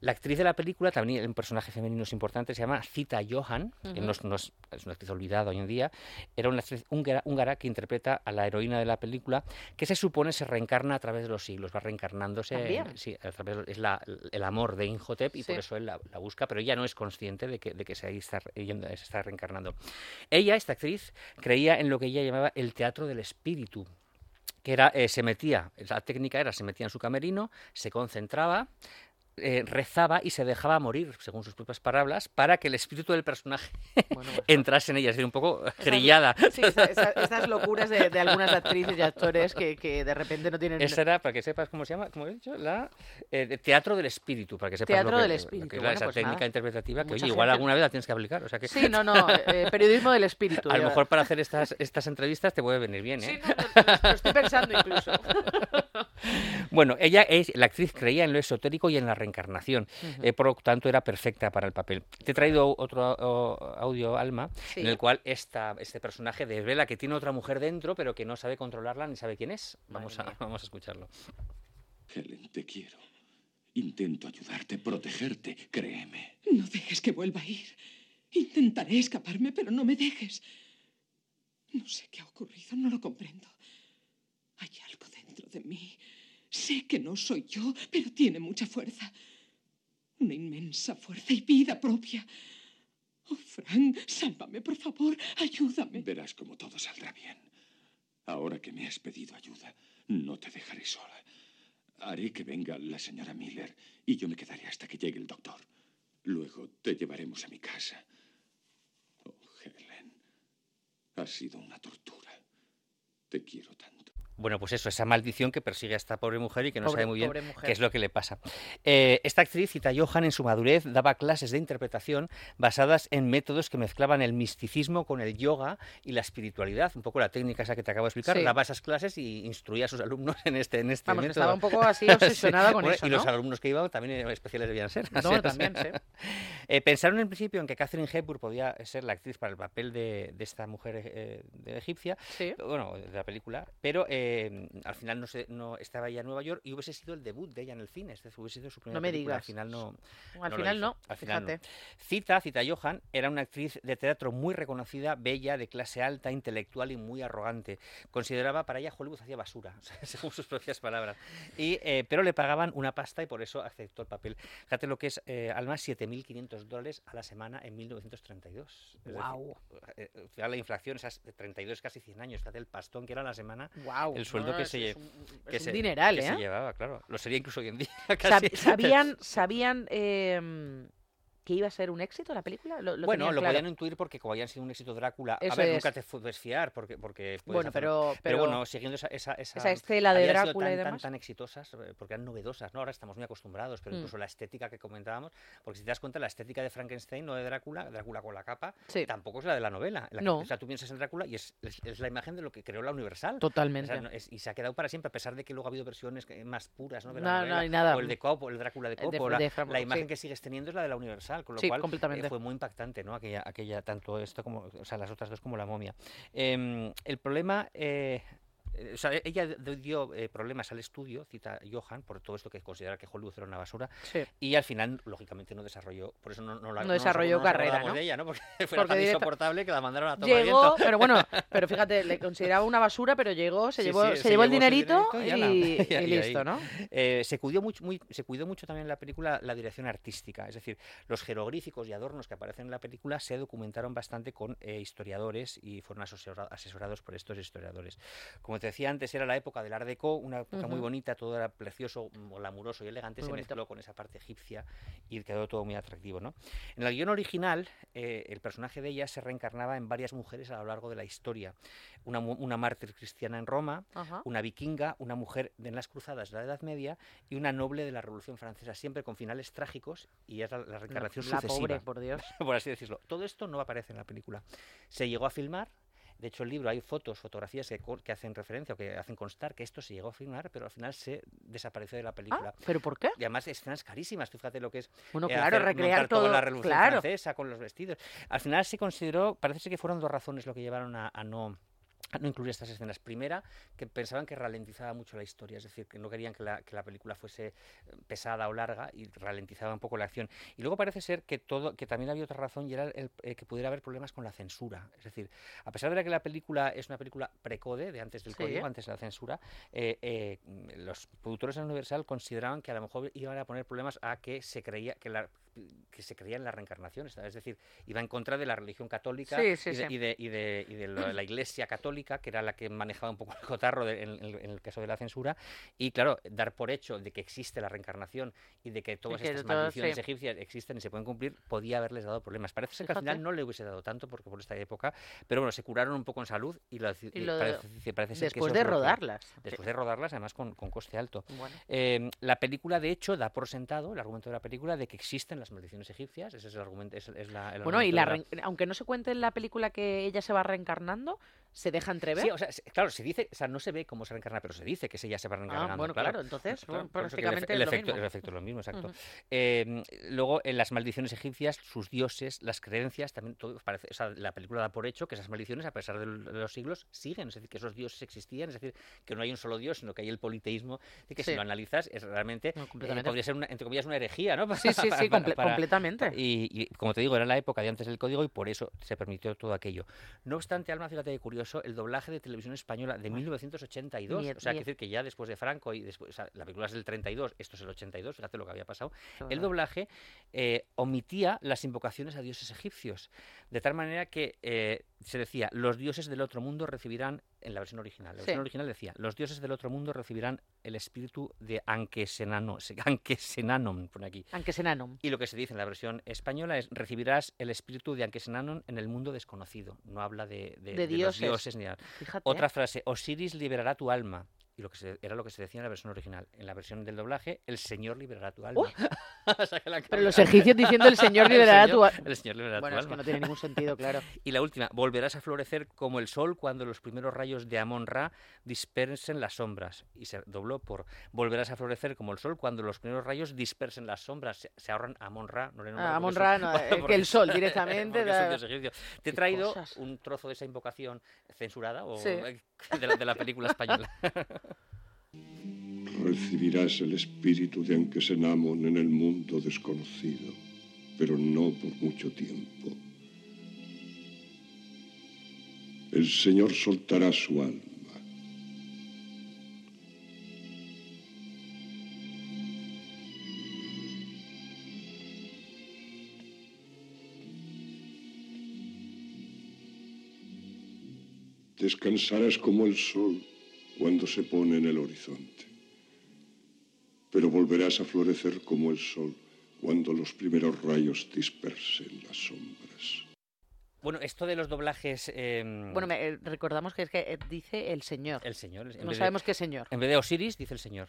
[SPEAKER 3] La actriz de la película, también un personaje femenino es importante, se llama Zita Johan, que no es, no es- es una actriz olvidada hoy en día, era una actriz húngara, húngara que interpreta a la heroína de la película, que se supone se reencarna a través de los siglos, va reencarnándose,
[SPEAKER 2] ¿También?
[SPEAKER 3] sí, a través, es la- el amor de Inhotep y por eso él la, la busca, pero ella no es consciente de que, de que se, está, se está reencarnando. Ella, esta actriz, creía en lo que ella llamaba el teatro del espíritu, que era, eh, se metía, la técnica era, se metía en su camerino, se concentraba, eh, rezaba y se dejaba morir, según sus propias palabras, para que el espíritu del personaje [laughs]
[SPEAKER 2] Bueno, pues,
[SPEAKER 3] entrase en ella, es decir, un poco [laughs] grillada. [laughs]
[SPEAKER 2] Sí, esa- esa- esas locuras de, de algunas actrices y actores que, que de repente no tienen...
[SPEAKER 3] Esa era, para que sepas cómo se llama, como he dicho, la eh, teatro del espíritu, para que sepas
[SPEAKER 2] Teatro
[SPEAKER 3] lo que,
[SPEAKER 2] del
[SPEAKER 3] lo
[SPEAKER 2] espíritu,
[SPEAKER 3] que es
[SPEAKER 2] bueno,
[SPEAKER 3] esa
[SPEAKER 2] pues
[SPEAKER 3] técnica
[SPEAKER 2] nada.
[SPEAKER 3] interpretativa que, igual alguna vez la tienes que aplicar. O sea que
[SPEAKER 2] Sí, no, no, eh, periodismo del espíritu.
[SPEAKER 3] a lo mejor para hacer estas, estas entrevistas te puede venir bien,
[SPEAKER 2] Sí,
[SPEAKER 3] ¿eh?
[SPEAKER 2] no, no, lo estoy pensando incluso.
[SPEAKER 3] Bueno, ella es, la actriz creía en lo esotérico y en la reencarnación, eh, por lo tanto era perfecta para el papel. Te he traído otro o- audio, Alma,
[SPEAKER 2] Sí.
[SPEAKER 3] en el cual esta, este personaje desvela que tiene otra mujer dentro, pero que no sabe controlarla ni sabe quién es. Vamos, a,
[SPEAKER 2] mía. [laughs]
[SPEAKER 3] vamos a escucharlo.
[SPEAKER 5] Helen, te quiero. Intento ayudarte, protegerte, créeme.
[SPEAKER 7] No dejes que vuelva a ir. Intentaré escaparme, pero no me dejes. No sé qué ha ocurrido, no lo comprendo. Hay algo dentro de mí. Sé que no soy yo, pero tiene mucha fuerza. Una inmensa fuerza y vida propia. Oh, Frank, sálvame, por favor, ayúdame.
[SPEAKER 5] Verás como todo saldrá bien. Ahora que me has pedido ayuda, no te dejaré sola. Haré que venga la señora Miller y yo me quedaré hasta que llegue el doctor. Luego te llevaremos a mi casa. Oh, Helen, ha sido una tortura. Te quiero tanto.
[SPEAKER 3] Bueno, pues eso, esa maldición que persigue a esta pobre mujer y que no
[SPEAKER 2] Pobre-
[SPEAKER 3] sabe muy bien qué es lo que le pasa. Eh, esta actriz, Cita Johan, en su madurez daba clases de interpretación basadas en métodos que mezclaban el misticismo con el yoga y la espiritualidad, un poco la técnica esa que te acabo de explicar.
[SPEAKER 2] Sí.
[SPEAKER 3] Daba esas clases y instruía a sus alumnos en este, en este
[SPEAKER 2] Vamos,
[SPEAKER 3] método.
[SPEAKER 2] estaba un poco así [laughs] obsesionada con
[SPEAKER 3] Bueno,
[SPEAKER 2] eso,
[SPEAKER 3] y los
[SPEAKER 2] ¿no?
[SPEAKER 3] alumnos que iban también especiales debían ser.
[SPEAKER 2] No,
[SPEAKER 3] Así [laughs]
[SPEAKER 2] también, sí.
[SPEAKER 3] Eh, pensaron en principio en que Catherine Hepburn podía ser la actriz para el papel de, de esta mujer eh, de egipcia, bueno, de la película, pero eh, al final no, se, no estaba ella en Nueva York y hubiese sido el debut de ella en el cine, es decir, hubiese sido su primera
[SPEAKER 2] No me
[SPEAKER 3] película,
[SPEAKER 2] digas.
[SPEAKER 3] Al final no.
[SPEAKER 2] Al
[SPEAKER 3] no
[SPEAKER 2] final no,
[SPEAKER 3] al final no. Cita, Cita Johan, era una actriz de teatro muy reconocida, bella, de clase alta, intelectual y muy arrogante. Consideraba para ella Hollywood hacía basura, [laughs] según sus propias palabras. Y, eh, pero le pagaban una pasta y por eso aceptó el papel. Fíjate lo que es, eh, Alma, 7.500 dólares a la semana en 1932. Es decir,
[SPEAKER 2] Guau.
[SPEAKER 3] eh, eh, la inflación, esas 32 casi 100 años, fíjate el pastón que era a la semana.
[SPEAKER 2] Guau,
[SPEAKER 3] el sueldo
[SPEAKER 2] no,
[SPEAKER 3] que se
[SPEAKER 2] un,
[SPEAKER 3] que se-
[SPEAKER 2] dineral,
[SPEAKER 3] que
[SPEAKER 2] ¿eh?
[SPEAKER 3] se llevaba, claro. Lo sería incluso hoy en día. [laughs] Casi.
[SPEAKER 2] ¿Sabían, sabían em, que iba a ser un éxito la película? Lo, lo
[SPEAKER 3] bueno, lo
[SPEAKER 2] claro?
[SPEAKER 3] podían intuir porque como habían sido un éxito Drácula,
[SPEAKER 2] Eso
[SPEAKER 3] a ver,
[SPEAKER 2] es.
[SPEAKER 3] nunca te puedes fiar porque, porque
[SPEAKER 2] Bueno,
[SPEAKER 3] hacer-
[SPEAKER 2] pero, pero,
[SPEAKER 3] bueno, siguiendo esa, esa, esa,
[SPEAKER 2] esa estela de Drácula y
[SPEAKER 3] tan, tan,
[SPEAKER 2] demás.
[SPEAKER 3] tan exitosas, eh, porque eran novedosas, ¿no? Ahora estamos muy acostumbrados, pero
[SPEAKER 2] Mm.
[SPEAKER 3] incluso la estética que comentábamos, porque si te das cuenta, la estética de Frankenstein, no de Drácula, Drácula con la capa,
[SPEAKER 2] Sí.
[SPEAKER 3] tampoco es la de la novela. La que-
[SPEAKER 2] No.
[SPEAKER 3] o sea, tú piensas en Drácula y es, es, es la imagen de lo que creó la Universal. O
[SPEAKER 2] Totalmente.
[SPEAKER 3] sea, no- es- y se ha quedado para siempre, a pesar de que luego ha habido versiones más puras, ¿no? De la
[SPEAKER 2] No, no hay nada.
[SPEAKER 3] O el de Coppola, el Drácula de
[SPEAKER 2] Fra-
[SPEAKER 3] la imagen
[SPEAKER 2] sí.
[SPEAKER 3] que sigues teniendo es la de la Universal, con lo
[SPEAKER 2] Sí,
[SPEAKER 3] cual eh,
[SPEAKER 2] completamente.
[SPEAKER 3] fue muy impactante, ¿no? Aquella, aquella tanto esto como, o sea, las otras dos como la momia. Em, el problema, eh, eh, o sea, ella dio eh, problemas al estudio, cita Johan, por todo esto que considera que Hollywood era una basura,
[SPEAKER 2] Sí.
[SPEAKER 3] y al final, lógicamente, no desarrolló, por eso no, no, la,
[SPEAKER 2] No
[SPEAKER 3] nos
[SPEAKER 2] desarrolló
[SPEAKER 3] nos
[SPEAKER 2] carrera, ¿no?
[SPEAKER 3] de ella, ¿no? [laughs] Porque fue tan
[SPEAKER 2] directa-
[SPEAKER 3] insoportable que la mandaron a tomar
[SPEAKER 2] Llegó,
[SPEAKER 3] viento. [laughs]
[SPEAKER 2] pero bueno, pero [laughs] fíjate, le consideraba una basura, pero llegó, se
[SPEAKER 3] Sí,
[SPEAKER 2] llevó,
[SPEAKER 3] sí,
[SPEAKER 2] se
[SPEAKER 3] se
[SPEAKER 2] llevó el
[SPEAKER 3] llevó
[SPEAKER 2] dinerito
[SPEAKER 3] dinerito y
[SPEAKER 2] y,
[SPEAKER 3] ala. Y
[SPEAKER 2] y
[SPEAKER 3] ahí.
[SPEAKER 2] listo, ¿no?
[SPEAKER 3] Eh, se, cuidó mucho, muy, se cuidó mucho también en la película la dirección artística, es decir, los jeroglíficos y adornos que aparecen en la película se documentaron bastante con eh, historiadores y fueron asesora- asesorados por estos historiadores. Como te decía antes, era la época del Art Deco, una época muy bonita, todo era precioso, glamuroso y elegante,
[SPEAKER 2] Muy
[SPEAKER 3] se
[SPEAKER 2] bonito.
[SPEAKER 3] mezcló con esa parte egipcia y quedó todo muy atractivo. ¿no? En el guion original, eh, el personaje de ella se reencarnaba en varias mujeres a lo largo de la historia. Una, mártir cristiana en Roma, una vikinga, una mujer de las cruzadas de la Edad Media y una noble de la Revolución Francesa, siempre con finales trágicos y es la, reencarnación
[SPEAKER 2] la
[SPEAKER 3] sucesiva
[SPEAKER 2] pobre, por Dios. [laughs]
[SPEAKER 3] por así decirlo. Todo esto no aparece en la película. Se llegó a filmar, de hecho el libro hay fotos, fotografías que, hacen referencia o que hacen constar que esto se llegó a filmar, pero al final se desapareció de la película.
[SPEAKER 2] Ah, ¿pero por qué?
[SPEAKER 3] Y además escenas carísimas, tú fíjate lo que es
[SPEAKER 2] Bueno,
[SPEAKER 3] eh,
[SPEAKER 2] claro,
[SPEAKER 3] hacer-
[SPEAKER 2] recrear
[SPEAKER 3] montar toda
[SPEAKER 2] todo.
[SPEAKER 3] la Revolución
[SPEAKER 2] claro.
[SPEAKER 3] Francesa con los vestidos. Al final se consideró, parece ser que fueron dos razones lo que llevaron a, a no no incluir estas escenas. Primera, que pensaban que ralentizaba mucho la historia, es decir, que no querían que la, que la película fuese eh, pesada o larga y ralentizaba un poco la acción. Y luego parece ser que todo, que también había otra razón y era el, eh, que pudiera haber problemas con la censura. Es decir, a pesar de que la película es una película precode, de antes del
[SPEAKER 2] Sí.
[SPEAKER 3] código, antes de la censura, eh, los productores de Universal consideraban que a lo mejor iban a poner problemas a que se creía que la que se creía en la reencarnación, es decir, iba en contra de la religión católica
[SPEAKER 2] Sí, sí,
[SPEAKER 3] y, de,
[SPEAKER 2] sí.
[SPEAKER 3] y de- y de- y de lo- la Iglesia católica, que era la que manejaba un poco el cotarro en, el caso de la censura, y claro, dar por hecho de que existe la reencarnación y de que todas estas
[SPEAKER 2] todo-
[SPEAKER 3] maldiciones egipcias existen y se pueden cumplir, podía haberles dado problemas. Parece ser que al final no le hubiese dado tanto porque por esta época, pero bueno, se curaron un poco en salud y, lo,
[SPEAKER 2] lo-
[SPEAKER 3] parece, parece ser
[SPEAKER 2] Después de rodarlas.
[SPEAKER 3] Después de rodarlas, además con, con coste alto.
[SPEAKER 2] Bueno.
[SPEAKER 3] Eh, la película, de hecho, da por sentado, el argumento de la película, de que existen las maldiciones egipcias. Ese es el argumento. Es, es la, el
[SPEAKER 2] Bueno, y la
[SPEAKER 3] la-
[SPEAKER 2] aunque no se cuente en la película que ella se va reencarnando, se deja entrever.
[SPEAKER 3] Sí, o sea, se- claro, se dice, o sea, no se ve cómo se reencarna, pero se dice que se ya se va reencarnando.
[SPEAKER 2] ah, bueno, claro, entonces
[SPEAKER 3] Claro, el
[SPEAKER 2] prácticamente
[SPEAKER 3] el,
[SPEAKER 2] es lo
[SPEAKER 3] efecto,
[SPEAKER 2] mismo.
[SPEAKER 3] el efecto es lo mismo, exacto. Eh, luego, en las maldiciones egipcias, sus dioses, las creencias, también todo parece, o sea, la película da por hecho que esas maldiciones, a pesar de de los siglos, siguen, es decir, que esos dioses existían, es decir, que no hay un solo dios, sino que hay el politeísmo, y que
[SPEAKER 2] Sí.
[SPEAKER 3] si lo analizas, es realmente,
[SPEAKER 2] No,
[SPEAKER 3] eh, podría ser, una, entre comillas, una herejía, ¿no? [laughs]
[SPEAKER 2] Sí, sí, sí, comple- completamente.
[SPEAKER 3] Y, y, como te digo, era la época de antes del código y por eso se permitió todo aquello. No obstante, Alma, fíjate qué curioso, el doblaje de televisión española de 1982,
[SPEAKER 2] Mier-
[SPEAKER 3] o sea, hay que decir que ya después de Franco y después, o sea, la película es del 32, esto es el 82, fíjate lo que había pasado, el doblaje eh, omitía las invocaciones a dioses egipcios, de tal manera que eh, se decía, los dioses del otro mundo recibirán, en la versión original, la
[SPEAKER 2] Sí.
[SPEAKER 3] versión original decía, los dioses del otro mundo recibirán el espíritu de Anquesenano, [laughs] Anquesenanon, pone aquí.
[SPEAKER 2] Aunque es enano.
[SPEAKER 3] Y lo que se dice en la versión española es recibirás el espíritu de Anquesenanon en el mundo desconocido. No habla de, de-
[SPEAKER 2] De
[SPEAKER 3] de los
[SPEAKER 2] dioses.
[SPEAKER 3] dioses ni nada.
[SPEAKER 2] Fíjate.
[SPEAKER 3] Otra frase, Osiris liberará tu alma. Y lo que se- era lo que se decía en la versión original. En la versión del doblaje, el Señor liberará tu alma. [laughs] O sea,
[SPEAKER 2] Pero los egipcios diciendo el Señor [laughs]
[SPEAKER 3] El
[SPEAKER 2] liberará
[SPEAKER 3] Señor-
[SPEAKER 2] tu... a-
[SPEAKER 3] El Señor liberará
[SPEAKER 2] Bueno,
[SPEAKER 3] tu
[SPEAKER 2] es que
[SPEAKER 3] alma.
[SPEAKER 2] no tiene ningún sentido, [laughs] claro.
[SPEAKER 3] Y la última, volverás a florecer como el sol cuando los primeros rayos de Amon Ra dispersen las sombras. Y se dobló por volverás a florecer como el sol cuando los primeros rayos dispersen las sombras. Se, se ahorran Amon Ra, no le
[SPEAKER 2] Ah, Amon Ra, no, eh, que el sol directamente da-.
[SPEAKER 3] Te he traído
[SPEAKER 2] cosas.
[SPEAKER 3] un trozo de esa invocación censurada o
[SPEAKER 2] Sí.
[SPEAKER 3] de, la, de la película española.
[SPEAKER 4] Recibirás el espíritu de Anquesenamon en el mundo desconocido, pero no por mucho tiempo. El Señor soltará su alma. Descansarás como el sol cuando se pone en el horizonte pero volverás a florecer como el sol cuando los primeros rayos dispersen las sombras.
[SPEAKER 3] bueno, esto de los doblajes. em,
[SPEAKER 2] Bueno, me- eh, recordamos que es que eh, dice el Señor.
[SPEAKER 3] el Señor. en
[SPEAKER 2] No
[SPEAKER 3] vez de-
[SPEAKER 2] sabemos qué Señor.
[SPEAKER 3] En vez de Osiris, dice el Señor.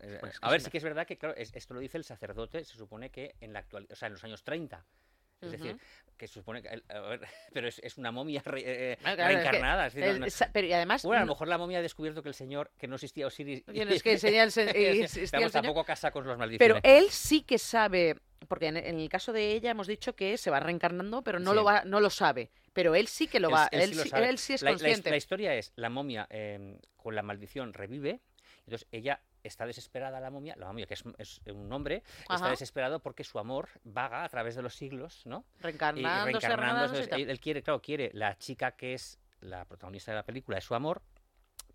[SPEAKER 3] Eh,
[SPEAKER 2] Pues
[SPEAKER 3] a
[SPEAKER 2] que
[SPEAKER 3] ver,
[SPEAKER 2] sí
[SPEAKER 3] que es verdad que, claro, es- esto lo dice el sacerdote, se supone que en la actualidad, o sea, en los años 30. Es decir, que supone que, el- a ver, [laughs] pero es, es una momia re- eh,
[SPEAKER 2] Ah, claro, es que
[SPEAKER 3] reencarnada. es decir,
[SPEAKER 2] el-
[SPEAKER 3] no-
[SPEAKER 2] sa- pero y además,
[SPEAKER 3] bueno, a lo mejor la momia ha descubierto que el Señor, que no existía Osiris.
[SPEAKER 2] Oye, no, es que sería el [laughs] y Señor.
[SPEAKER 3] tampoco casa con los
[SPEAKER 2] pero
[SPEAKER 3] maldiciones.
[SPEAKER 2] él sí que sabe, porque en, en el caso de ella hemos dicho que se va reencarnando, pero no
[SPEAKER 3] Sí.
[SPEAKER 2] lo va, no lo sabe. Pero él sí que lo va,
[SPEAKER 3] él
[SPEAKER 2] él,
[SPEAKER 3] sí lo
[SPEAKER 2] sí,
[SPEAKER 3] sabe.
[SPEAKER 2] él sí es
[SPEAKER 3] la, la his-
[SPEAKER 2] consciente.
[SPEAKER 3] la historia es, la momia eh, con la maldición revive, entonces ella está desesperada, la momia, la momia que es, es un hombre, está desesperado porque su amor vaga a través de los siglos, ¿no?
[SPEAKER 2] Reencarnándose,
[SPEAKER 3] reencarnándose.
[SPEAKER 2] reencarnándose y
[SPEAKER 3] entonces,
[SPEAKER 2] tal.
[SPEAKER 3] él, él quiere, claro, quiere la chica que es la protagonista de la película, es su amor,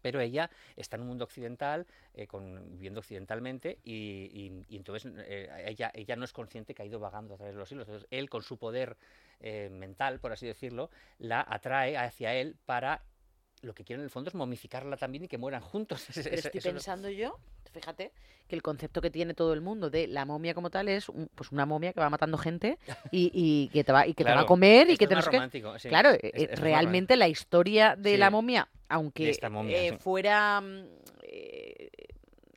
[SPEAKER 3] pero ella está en un mundo occidental, eh, con, viviendo occidentalmente, y, y- y entonces eh, ella, ella no es consciente que ha ido vagando a través de los siglos. Entonces, él, con su poder eh, mental, por así decirlo, la atrae hacia él para lo que quieren en el fondo es momificarla también y que mueran juntos. [laughs]
[SPEAKER 2] Pero
[SPEAKER 3] es-
[SPEAKER 2] estoy
[SPEAKER 3] eso es-
[SPEAKER 2] pensando yo, fíjate, que el concepto que tiene todo el mundo de la momia como tal es un- pues una momia que va matando gente [laughs] y, y que te va, y que te va a comer y que
[SPEAKER 3] es
[SPEAKER 2] te
[SPEAKER 3] más sí.
[SPEAKER 2] Claro,
[SPEAKER 3] Es-
[SPEAKER 2] eh,
[SPEAKER 3] es
[SPEAKER 2] realmente la historia de la momia, aunque
[SPEAKER 3] momia,
[SPEAKER 2] eh,
[SPEAKER 3] sí.
[SPEAKER 2] fuera mm, eh,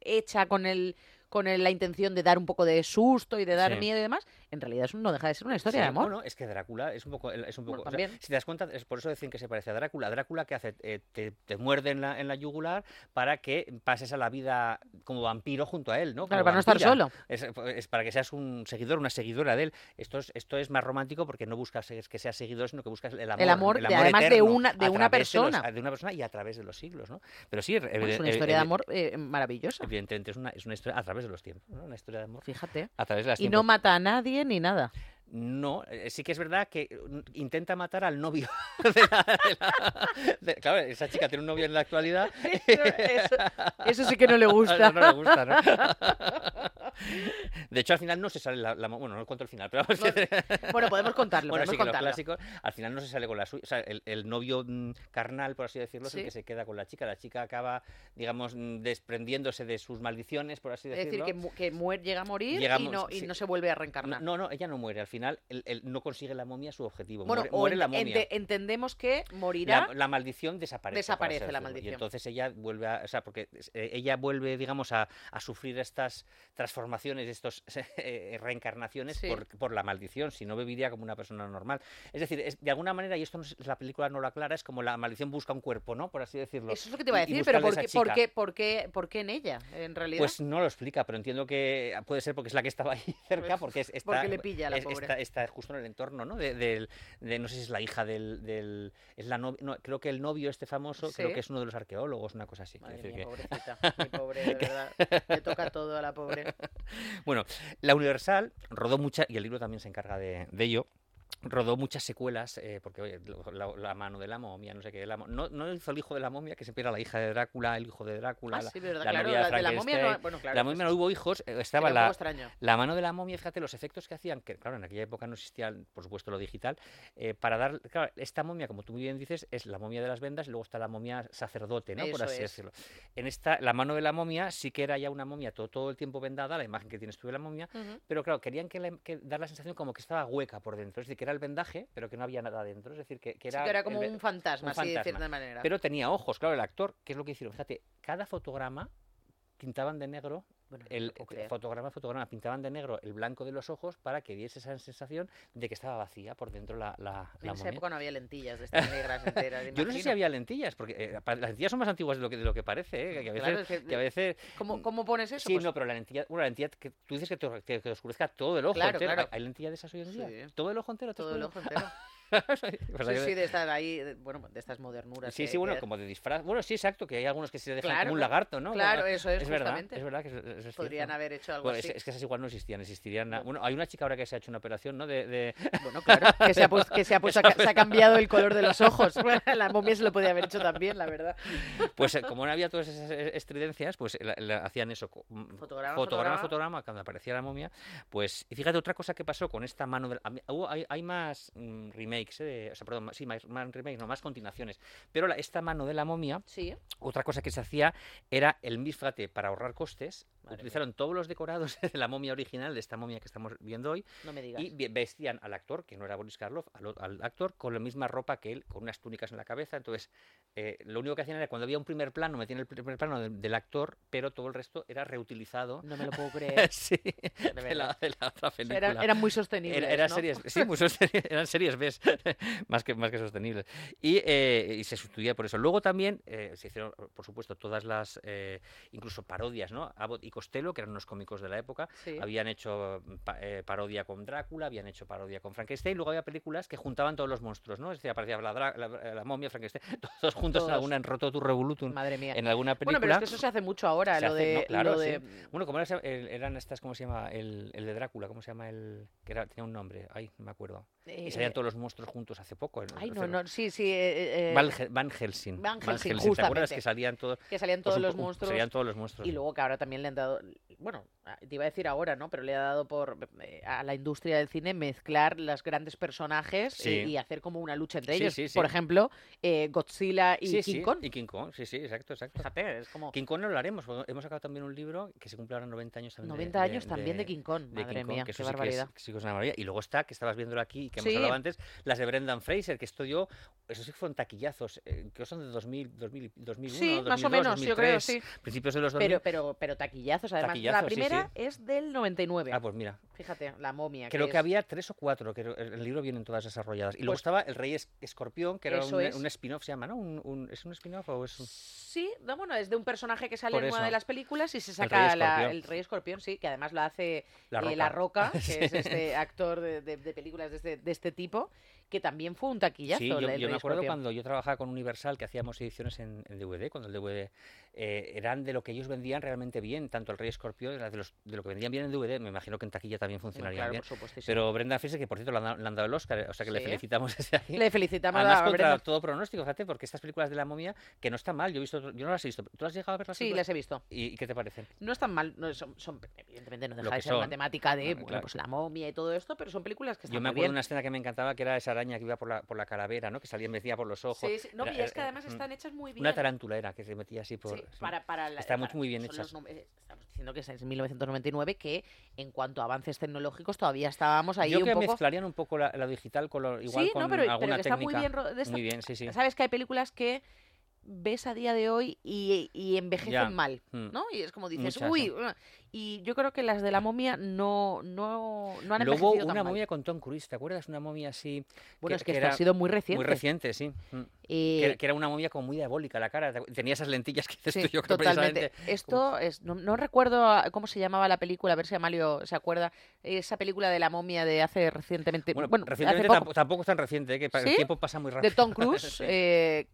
[SPEAKER 2] hecha con el con el- la intención de dar un poco de susto y de dar miedo y demás, en realidad es no deja de ser una historia
[SPEAKER 3] Sí,
[SPEAKER 2] de amor.
[SPEAKER 3] Bueno, es que Drácula es un poco. Es un
[SPEAKER 2] Bueno,
[SPEAKER 3] poco o sea,
[SPEAKER 2] también.
[SPEAKER 3] si te das cuenta, es por eso decir que se parece a Drácula. Drácula que hace, Eh, te, te muerde en la, en la yugular para que pases a la vida como vampiro junto a él, ¿no?
[SPEAKER 2] Claro, para no estar solo.
[SPEAKER 3] Es, es para que seas un seguidor, una seguidora de él. Esto es, esto es más romántico porque no buscas que seas seguidor, sino que buscas el amor.
[SPEAKER 2] amor de- además de una- de una
[SPEAKER 3] través los-
[SPEAKER 2] persona.
[SPEAKER 3] de una persona y a través de los siglos, ¿no? Pero sí,
[SPEAKER 2] Bueno, es una
[SPEAKER 3] evi-
[SPEAKER 2] historia de
[SPEAKER 3] evi-
[SPEAKER 2] amor eh, maravillosa,
[SPEAKER 3] Evidentemente es una, es una historia a través de los tiempos, ¿no? Una historia de amor
[SPEAKER 2] fíjate.
[SPEAKER 3] a través de las
[SPEAKER 2] Y no mata a nadie ni nada.
[SPEAKER 3] No, eh, sí que es verdad que mm, intenta matar al novio. [laughs] de la- de la- de- claro, esa chica tiene un novio en la actualidad. [laughs]
[SPEAKER 2] Eso, eso- eso sí que no le [laughs] gusta.
[SPEAKER 3] Eso no le gusta, ¿no? De hecho, al final no se sale la, Bueno, no cuento el final, pero vamos que-
[SPEAKER 2] Bueno, podemos contarlo,
[SPEAKER 3] Bueno,
[SPEAKER 2] podemos
[SPEAKER 3] sí que los
[SPEAKER 2] contarlo.
[SPEAKER 3] clásicos, al final no se sale con la suya. O sea, el, el novio mm, carnal, por así decirlo, es el que se queda con la chica. La chica acaba, digamos, mm, desprendiéndose de sus maldiciones, por así
[SPEAKER 2] Es
[SPEAKER 3] decirlo.
[SPEAKER 2] decir, que, mu- que muer- llega a morir
[SPEAKER 3] a
[SPEAKER 2] y, no, y
[SPEAKER 3] sí.
[SPEAKER 2] no se vuelve a reencarnar.
[SPEAKER 3] No, no, ella no muere. Al final, él, él no consigue la momia su objetivo.
[SPEAKER 2] bueno,
[SPEAKER 3] muere
[SPEAKER 2] o
[SPEAKER 3] muere
[SPEAKER 2] ent-
[SPEAKER 3] la momia.
[SPEAKER 2] ente- entendemos que morirá.
[SPEAKER 3] La, la maldición desaparece.
[SPEAKER 2] Desaparece la maldición.
[SPEAKER 3] Y entonces ella vuelve a. O sea, porque eh, ella vuelve, digamos, a, a sufrir estas transformaciones, estas [laughs] eh, reencarnaciones
[SPEAKER 2] Sí.
[SPEAKER 3] por, por la maldición. Si no, viviría como una persona normal. Es decir, es, de alguna manera, y esto no es- la película no lo aclara, es como la maldición busca un cuerpo, ¿no? Por así decirlo.
[SPEAKER 2] Eso es lo que te iba a
[SPEAKER 3] y
[SPEAKER 2] decir, pero ¿por qué, por, qué, por, qué, por qué en ella, en realidad?
[SPEAKER 3] Pues no lo explica, pero entiendo que puede ser porque es la que estaba ahí [laughs] cerca, porque es, está,
[SPEAKER 2] Porque le pilla la
[SPEAKER 3] es-. Está, está justo en el entorno, ¿no? De, del- de- no sé si es la hija del, del- es la no, creo que el novio este famoso, creo que es uno de los arqueólogos, una cosa así.
[SPEAKER 2] Madre
[SPEAKER 3] decir
[SPEAKER 2] mía,
[SPEAKER 3] que-
[SPEAKER 2] pobrecita, [laughs] mi pobre, de verdad. Le toca todo a la pobre. [laughs]
[SPEAKER 3] Bueno, la Universal rodó mucha, y el libro también se encarga de, de ello, rodó muchas secuelas, eh, porque oye, la, la mano de la momia, no sé qué, la no, no hizo el hijo de la momia, que siempre era la hija de Drácula, el hijo de Drácula,
[SPEAKER 2] Ah,
[SPEAKER 3] la,
[SPEAKER 2] sí, verdad,
[SPEAKER 3] la
[SPEAKER 2] claro,
[SPEAKER 3] novia de
[SPEAKER 2] la, de la momia no, bueno, claro,
[SPEAKER 3] la
[SPEAKER 2] pues
[SPEAKER 3] momia no hubo hijos, eh, estaba la, la mano de la momia, fíjate los efectos que hacían, que claro, en aquella época no existía, por supuesto, lo digital, eh, para dar, claro, esta momia, como tú muy bien dices, es la momia de las vendas y luego está la momia sacerdote, ¿no? Por así
[SPEAKER 2] es.
[SPEAKER 3] decirlo. En esta, la mano de la momia sí que era ya una momia todo, todo el tiempo vendada, la imagen que tienes tú de la momia, pero claro, querían que dar la sensación como que estaba hueca por dentro, es decir, que era el vendaje, pero que no había nada dentro, es decir, que, que
[SPEAKER 2] Sí,
[SPEAKER 3] era...
[SPEAKER 2] que era como un fantasma,
[SPEAKER 3] un
[SPEAKER 2] así de cierta manera.
[SPEAKER 3] Pero tenía ojos, claro, el actor, ¿qué es lo que hicieron? Fíjate, cada fotograma pintaban de negro
[SPEAKER 2] Bueno, no
[SPEAKER 3] el
[SPEAKER 2] puedo creer.
[SPEAKER 3] fotograma fotograma pintaban de negro el blanco de los ojos para que diese esa sensación de que estaba vacía por dentro la, la,
[SPEAKER 2] en esa
[SPEAKER 3] momia.
[SPEAKER 2] época no había lentillas de estas negras enteras. [laughs]
[SPEAKER 3] Yo no sé si había lentillas, porque eh, las lentillas son más antiguas de lo que, de lo que parece, ¿eh? que, a veces,
[SPEAKER 2] Claro, es que-
[SPEAKER 3] que a veces
[SPEAKER 2] ¿Cómo, ¿Cómo pones eso?
[SPEAKER 3] Sí,
[SPEAKER 2] Pues-
[SPEAKER 3] no, pero la lentilla, una lentilla que tú dices que te, que te oscurezca todo el ojo
[SPEAKER 2] Claro,
[SPEAKER 3] entero.
[SPEAKER 2] claro.
[SPEAKER 3] ¿Hay, lentillas de esas hoy en día?
[SPEAKER 2] Sí.
[SPEAKER 3] ¿Todo el ojo entero? te
[SPEAKER 2] todo el ojo entero. [laughs] [laughs]
[SPEAKER 3] Pues
[SPEAKER 2] Sí,
[SPEAKER 3] hay-
[SPEAKER 2] sí, de estas ahí, de- bueno, de estas modernuras.
[SPEAKER 3] Sí,
[SPEAKER 2] que-
[SPEAKER 3] sí, bueno,
[SPEAKER 2] que-
[SPEAKER 3] como de disfraz. Bueno, sí, exacto, que hay algunos que se dejan
[SPEAKER 2] Claro,
[SPEAKER 3] como un lagarto, ¿no?
[SPEAKER 2] Claro, eso es,
[SPEAKER 3] verdad,
[SPEAKER 2] justamente.
[SPEAKER 3] es verdad que es
[SPEAKER 2] Podrían
[SPEAKER 3] cierto.
[SPEAKER 2] haber hecho algo
[SPEAKER 3] Bueno, es,
[SPEAKER 2] así.
[SPEAKER 3] es que esas igual no existían, existirían.
[SPEAKER 2] No.
[SPEAKER 3] Bueno, hay una chica ahora que se ha hecho una operación, ¿no? De, de- [laughs]
[SPEAKER 2] Bueno, claro, que se ha, puesto, que se ha, puesto [laughs] se ha cambiado el color de los ojos. La momia se lo podía haber hecho también, la verdad.
[SPEAKER 3] Pues eh, como no había todas esas eh, estridencias, pues la- la- hacían eso. mm,
[SPEAKER 2] Fotograma,
[SPEAKER 3] fotograma,
[SPEAKER 2] fotograma.
[SPEAKER 3] fotograma, cuando aparecía la momia. Pues, y fíjate otra cosa que pasó con esta mano de la- hay, hay más mm, remakes, eh, o sea, perdón, más- sí, más, más remakes, no, más continuaciones. Pero la- esta mano de la momia,
[SPEAKER 2] Sí,
[SPEAKER 3] otra cosa que se hacía era el mismo, fíjate, para ahorrar costes,
[SPEAKER 2] Madre
[SPEAKER 3] utilizaron todos los decorados [laughs] de la momia original, de esta momia que estamos viendo hoy,
[SPEAKER 2] no me digas.
[SPEAKER 3] y vestían al actor, que no era Boris Karloff, al, al actor con la misma ropa que él, con unas túnicas en la cabeza. Entonces, eh, lo único que hacían era cuando había un primer plano, metían el primer plano del, del actor, pero todo el resto era reutilizado.
[SPEAKER 2] No me lo puedo creer. [laughs]
[SPEAKER 3] sí, de, la,
[SPEAKER 2] verdad.
[SPEAKER 3] de la otra película.
[SPEAKER 2] eran, eran muy sostenibles.
[SPEAKER 3] Era, era
[SPEAKER 2] ¿no?
[SPEAKER 3] series, sí, [laughs] muy sosteni- eran series B, más que, más que sostenibles. Y, eh, y se sustituía por eso. Luego también eh, se hicieron, por supuesto, todas las, eh, incluso parodias, ¿no? Abbott y Costello, que eran unos cómicos de la época,
[SPEAKER 2] Sí.
[SPEAKER 3] habían hecho mm, pa- eh, parodia con Drácula, habían hecho parodia con Frankenstein, luego había películas que juntaban todos los monstruos, ¿no? Es decir, aparecía la, la momia, Frankenstein, [laughs] todos juntos en alguna, en Rototu Revolutum,
[SPEAKER 2] Madre mía.
[SPEAKER 3] en alguna película.
[SPEAKER 2] Bueno, pero es que eso se hace mucho ahora,
[SPEAKER 3] Se
[SPEAKER 2] lo
[SPEAKER 3] hace-
[SPEAKER 2] de...
[SPEAKER 3] no, claro,
[SPEAKER 2] lo
[SPEAKER 3] sí.
[SPEAKER 2] de...
[SPEAKER 3] Bueno, como era eran estas, ¿cómo se llama? El, el de Drácula, ¿cómo se llama? El que era, tenía un nombre, ay, no me acuerdo.
[SPEAKER 2] eh,
[SPEAKER 3] Y salían todos los monstruos juntos hace poco.
[SPEAKER 2] Ay, no, no, sí, sí. eh, eh,
[SPEAKER 3] Van, Hel- Van Helsing.
[SPEAKER 2] Van Helsing,
[SPEAKER 3] ¿Te acuerdas que salían todos?
[SPEAKER 2] que salían todos
[SPEAKER 3] un
[SPEAKER 2] los
[SPEAKER 3] po-
[SPEAKER 2] monstruos.
[SPEAKER 3] Salían todos los monstruos.
[SPEAKER 2] Y luego que ahora también le han dado, bueno, te iba a decir ahora, ¿no? Pero le ha dado por eh, a la industria del cine mezclar los grandes personajes
[SPEAKER 3] Sí.
[SPEAKER 2] eh, y hacer como una lucha entre
[SPEAKER 3] Sí,
[SPEAKER 2] ellos.
[SPEAKER 3] sí, sí.
[SPEAKER 2] Por ejemplo, eh, Godzilla y
[SPEAKER 3] sí,
[SPEAKER 2] King
[SPEAKER 3] sí,
[SPEAKER 2] Kong.
[SPEAKER 3] Y King Kong, sí, sí, exacto, exacto.
[SPEAKER 2] Fíjate, es como
[SPEAKER 3] King Kong no lo haremos. Hemos sacado también un libro que se cumple ahora 90 años también. de-
[SPEAKER 2] 90
[SPEAKER 3] de-
[SPEAKER 2] años también de King Kong.
[SPEAKER 3] de
[SPEAKER 2] Madre
[SPEAKER 3] King Kong,
[SPEAKER 2] mía,
[SPEAKER 3] que
[SPEAKER 2] qué
[SPEAKER 3] sí que es-
[SPEAKER 2] barbaridad.
[SPEAKER 3] sí que es una maravilla. Y luego está, que estabas viéndolo aquí, que hemos
[SPEAKER 2] Sí.
[SPEAKER 3] hablado antes, las de Brendan Fraser, que esto yo, eso sí fueron taquillazos, eh, que son de 2000, 2000, 2001,
[SPEAKER 2] Sí,
[SPEAKER 3] 2002,
[SPEAKER 2] más o menos, yo creo,
[SPEAKER 3] 2003,
[SPEAKER 2] sí.
[SPEAKER 3] Principios de los 2000.
[SPEAKER 2] Pero, pero, pero taquillazos, además. la
[SPEAKER 3] Taquillazos, sí,
[SPEAKER 2] primera
[SPEAKER 3] sí.
[SPEAKER 2] es del 99.
[SPEAKER 3] Ah, pues mira,
[SPEAKER 2] Fíjate, la momia.
[SPEAKER 3] creo
[SPEAKER 2] que
[SPEAKER 3] que había tres o cuatro, que el libro vienen todas desarrolladas. Y luego
[SPEAKER 2] Pues-
[SPEAKER 3] estaba El Rey Es- Escorpión, que era un,
[SPEAKER 2] es.
[SPEAKER 3] un spin-off, se llama, ¿no? Un, un- ¿Es un spin-off o es un...?
[SPEAKER 2] Sí, no, bueno, es de un personaje que sale en una de las películas y se
[SPEAKER 3] El
[SPEAKER 2] saca
[SPEAKER 3] Rey
[SPEAKER 2] la- el Rey Escorpión, sí, que además lo hace
[SPEAKER 3] La
[SPEAKER 2] eh,
[SPEAKER 3] Roca.
[SPEAKER 2] La Roca, [laughs] que es este actor de, de- de películas de este, de este tipo, que también fue un taquillazo.
[SPEAKER 3] Sí, yo,
[SPEAKER 2] el
[SPEAKER 3] yo me acuerdo cuando yo trabajaba con Universal que hacíamos ediciones en, en DVD, cuando el DVD eh, eran de lo que ellos vendían realmente bien, tanto el Rey Escorpión era de, los, de lo que vendían bien en DVD, me imagino que en taquilla también funcionaría
[SPEAKER 2] claro,
[SPEAKER 3] bien.
[SPEAKER 2] por.
[SPEAKER 3] Pero Brenda Fraser, que por cierto le han, dado- le han dado el Oscar, o sea que le felicitamos [laughs] desde aquí.
[SPEAKER 2] Le felicitamos
[SPEAKER 3] Además,
[SPEAKER 2] a
[SPEAKER 3] contra
[SPEAKER 2] Brenda.
[SPEAKER 3] todo pronóstico, fíjate, porque estas películas de la momia, que no están mal, yo he visto, yo no las he visto. ¿Tú las has llegado a ver las
[SPEAKER 2] Sí,
[SPEAKER 3] películas?
[SPEAKER 2] las he visto.
[SPEAKER 3] ¿Y, y qué te parecen?
[SPEAKER 2] No están mal, no, son, son- evidentemente no deja de ser una
[SPEAKER 3] son.
[SPEAKER 2] temática de bueno,
[SPEAKER 3] claro.
[SPEAKER 2] pues la momia y todo esto, pero son películas que están
[SPEAKER 3] Yo me acuerdo de una escena que me encantaba, que era esa araña que iba por la, por la calavera, ¿no? Que salía y metía por los ojos.
[SPEAKER 2] Sí, sí. No, y es que además
[SPEAKER 3] mm,
[SPEAKER 2] están hechas muy bien.
[SPEAKER 3] Una tarántula era, que se metía así por...
[SPEAKER 2] Sí. para, para la-
[SPEAKER 3] Está muy-
[SPEAKER 2] para-
[SPEAKER 3] muy bien
[SPEAKER 2] los
[SPEAKER 3] hechas.
[SPEAKER 2] num- eh, estamos diciendo que es en 1999, que en cuanto a avances tecnológicos todavía estábamos ahí
[SPEAKER 3] Yo
[SPEAKER 2] un
[SPEAKER 3] creo que
[SPEAKER 2] poco...
[SPEAKER 3] mezclarían un poco la, la digital con lo, igual
[SPEAKER 2] sí,
[SPEAKER 3] con
[SPEAKER 2] no, pero, pero
[SPEAKER 3] alguna
[SPEAKER 2] que está muy
[SPEAKER 3] técnica.
[SPEAKER 2] bien...
[SPEAKER 3] Muy bien, sí, sí.
[SPEAKER 2] Sabes que hay películas que ves a día de hoy y, y envejecen mal,
[SPEAKER 3] mm.
[SPEAKER 2] ¿no? Y es como dices,
[SPEAKER 3] Muchas,
[SPEAKER 2] uy,
[SPEAKER 3] sí.
[SPEAKER 2] uh", y yo creo que las de la momia no, no, no han
[SPEAKER 3] Luego
[SPEAKER 2] tan
[SPEAKER 3] una
[SPEAKER 2] mal.
[SPEAKER 3] momia con Tom Cruise, ¿te acuerdas? Una momia así...
[SPEAKER 2] Bueno,
[SPEAKER 3] que-
[SPEAKER 2] es que,
[SPEAKER 3] que
[SPEAKER 2] esto
[SPEAKER 3] era
[SPEAKER 2] ha sido muy reciente.
[SPEAKER 3] Muy reciente, sí. mm.
[SPEAKER 2] Eh,
[SPEAKER 3] Que, era- que era una momia como muy diabólica la cara. ¿te acu- Tenía esas lentillas que dices
[SPEAKER 2] Sí,
[SPEAKER 3] tú, yo creo
[SPEAKER 2] totalmente.
[SPEAKER 3] precisamente.
[SPEAKER 2] Esto es, no, no recuerdo cómo se llamaba la película, a ver si Amalio se acuerda. Esa película de la momia de hace recientemente,
[SPEAKER 3] Bueno,
[SPEAKER 2] bueno,
[SPEAKER 3] recientemente
[SPEAKER 2] hace
[SPEAKER 3] tampoco,
[SPEAKER 2] poco,
[SPEAKER 3] tampoco es tan reciente, ¿eh? que
[SPEAKER 2] ¿Sí?
[SPEAKER 3] el tiempo pasa muy rápido.
[SPEAKER 2] de Tom Cruise. [laughs]
[SPEAKER 3] Sí.
[SPEAKER 2] eh,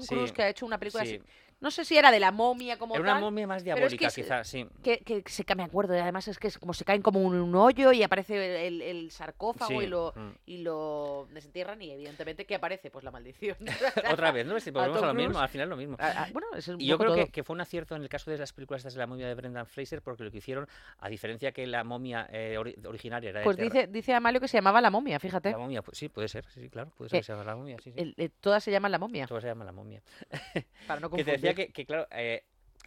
[SPEAKER 3] Sí,
[SPEAKER 2] Cruise que ha hecho una película
[SPEAKER 3] sí.
[SPEAKER 2] así. No sé si era de la momia como
[SPEAKER 3] Era una momia más
[SPEAKER 2] pero es que
[SPEAKER 3] diabólica, quizás, sí.
[SPEAKER 2] Que, que se me acuerdo, y además es que es como se caen como un, un hoyo y aparece el, el sarcófago
[SPEAKER 3] Sí,
[SPEAKER 2] y lo
[SPEAKER 3] mm.
[SPEAKER 2] y lo desentierran y evidentemente ¿qué aparece? Pues la maldición. [laughs]
[SPEAKER 3] Otra vez, ¿no? Si volvemos a lo mismo, al final lo mismo.
[SPEAKER 2] Bueno, es un
[SPEAKER 3] Y yo creo que, que fue un acierto en el caso de las películas estas de la momia de Brendan Fraser, porque lo que hicieron, a diferencia que la momia eh, ori- originaria era
[SPEAKER 2] Pues dice, dice Amalio que se llamaba la momia, fíjate.
[SPEAKER 3] La momia, pues sí, puede ser, sí, claro, puede ser que se llama la momia, sí, sí.
[SPEAKER 2] El- eh, todas se llaman la momia,
[SPEAKER 3] Todo se llama la momia.
[SPEAKER 2] para no [laughs] confundir.
[SPEAKER 3] Que, claro, eh,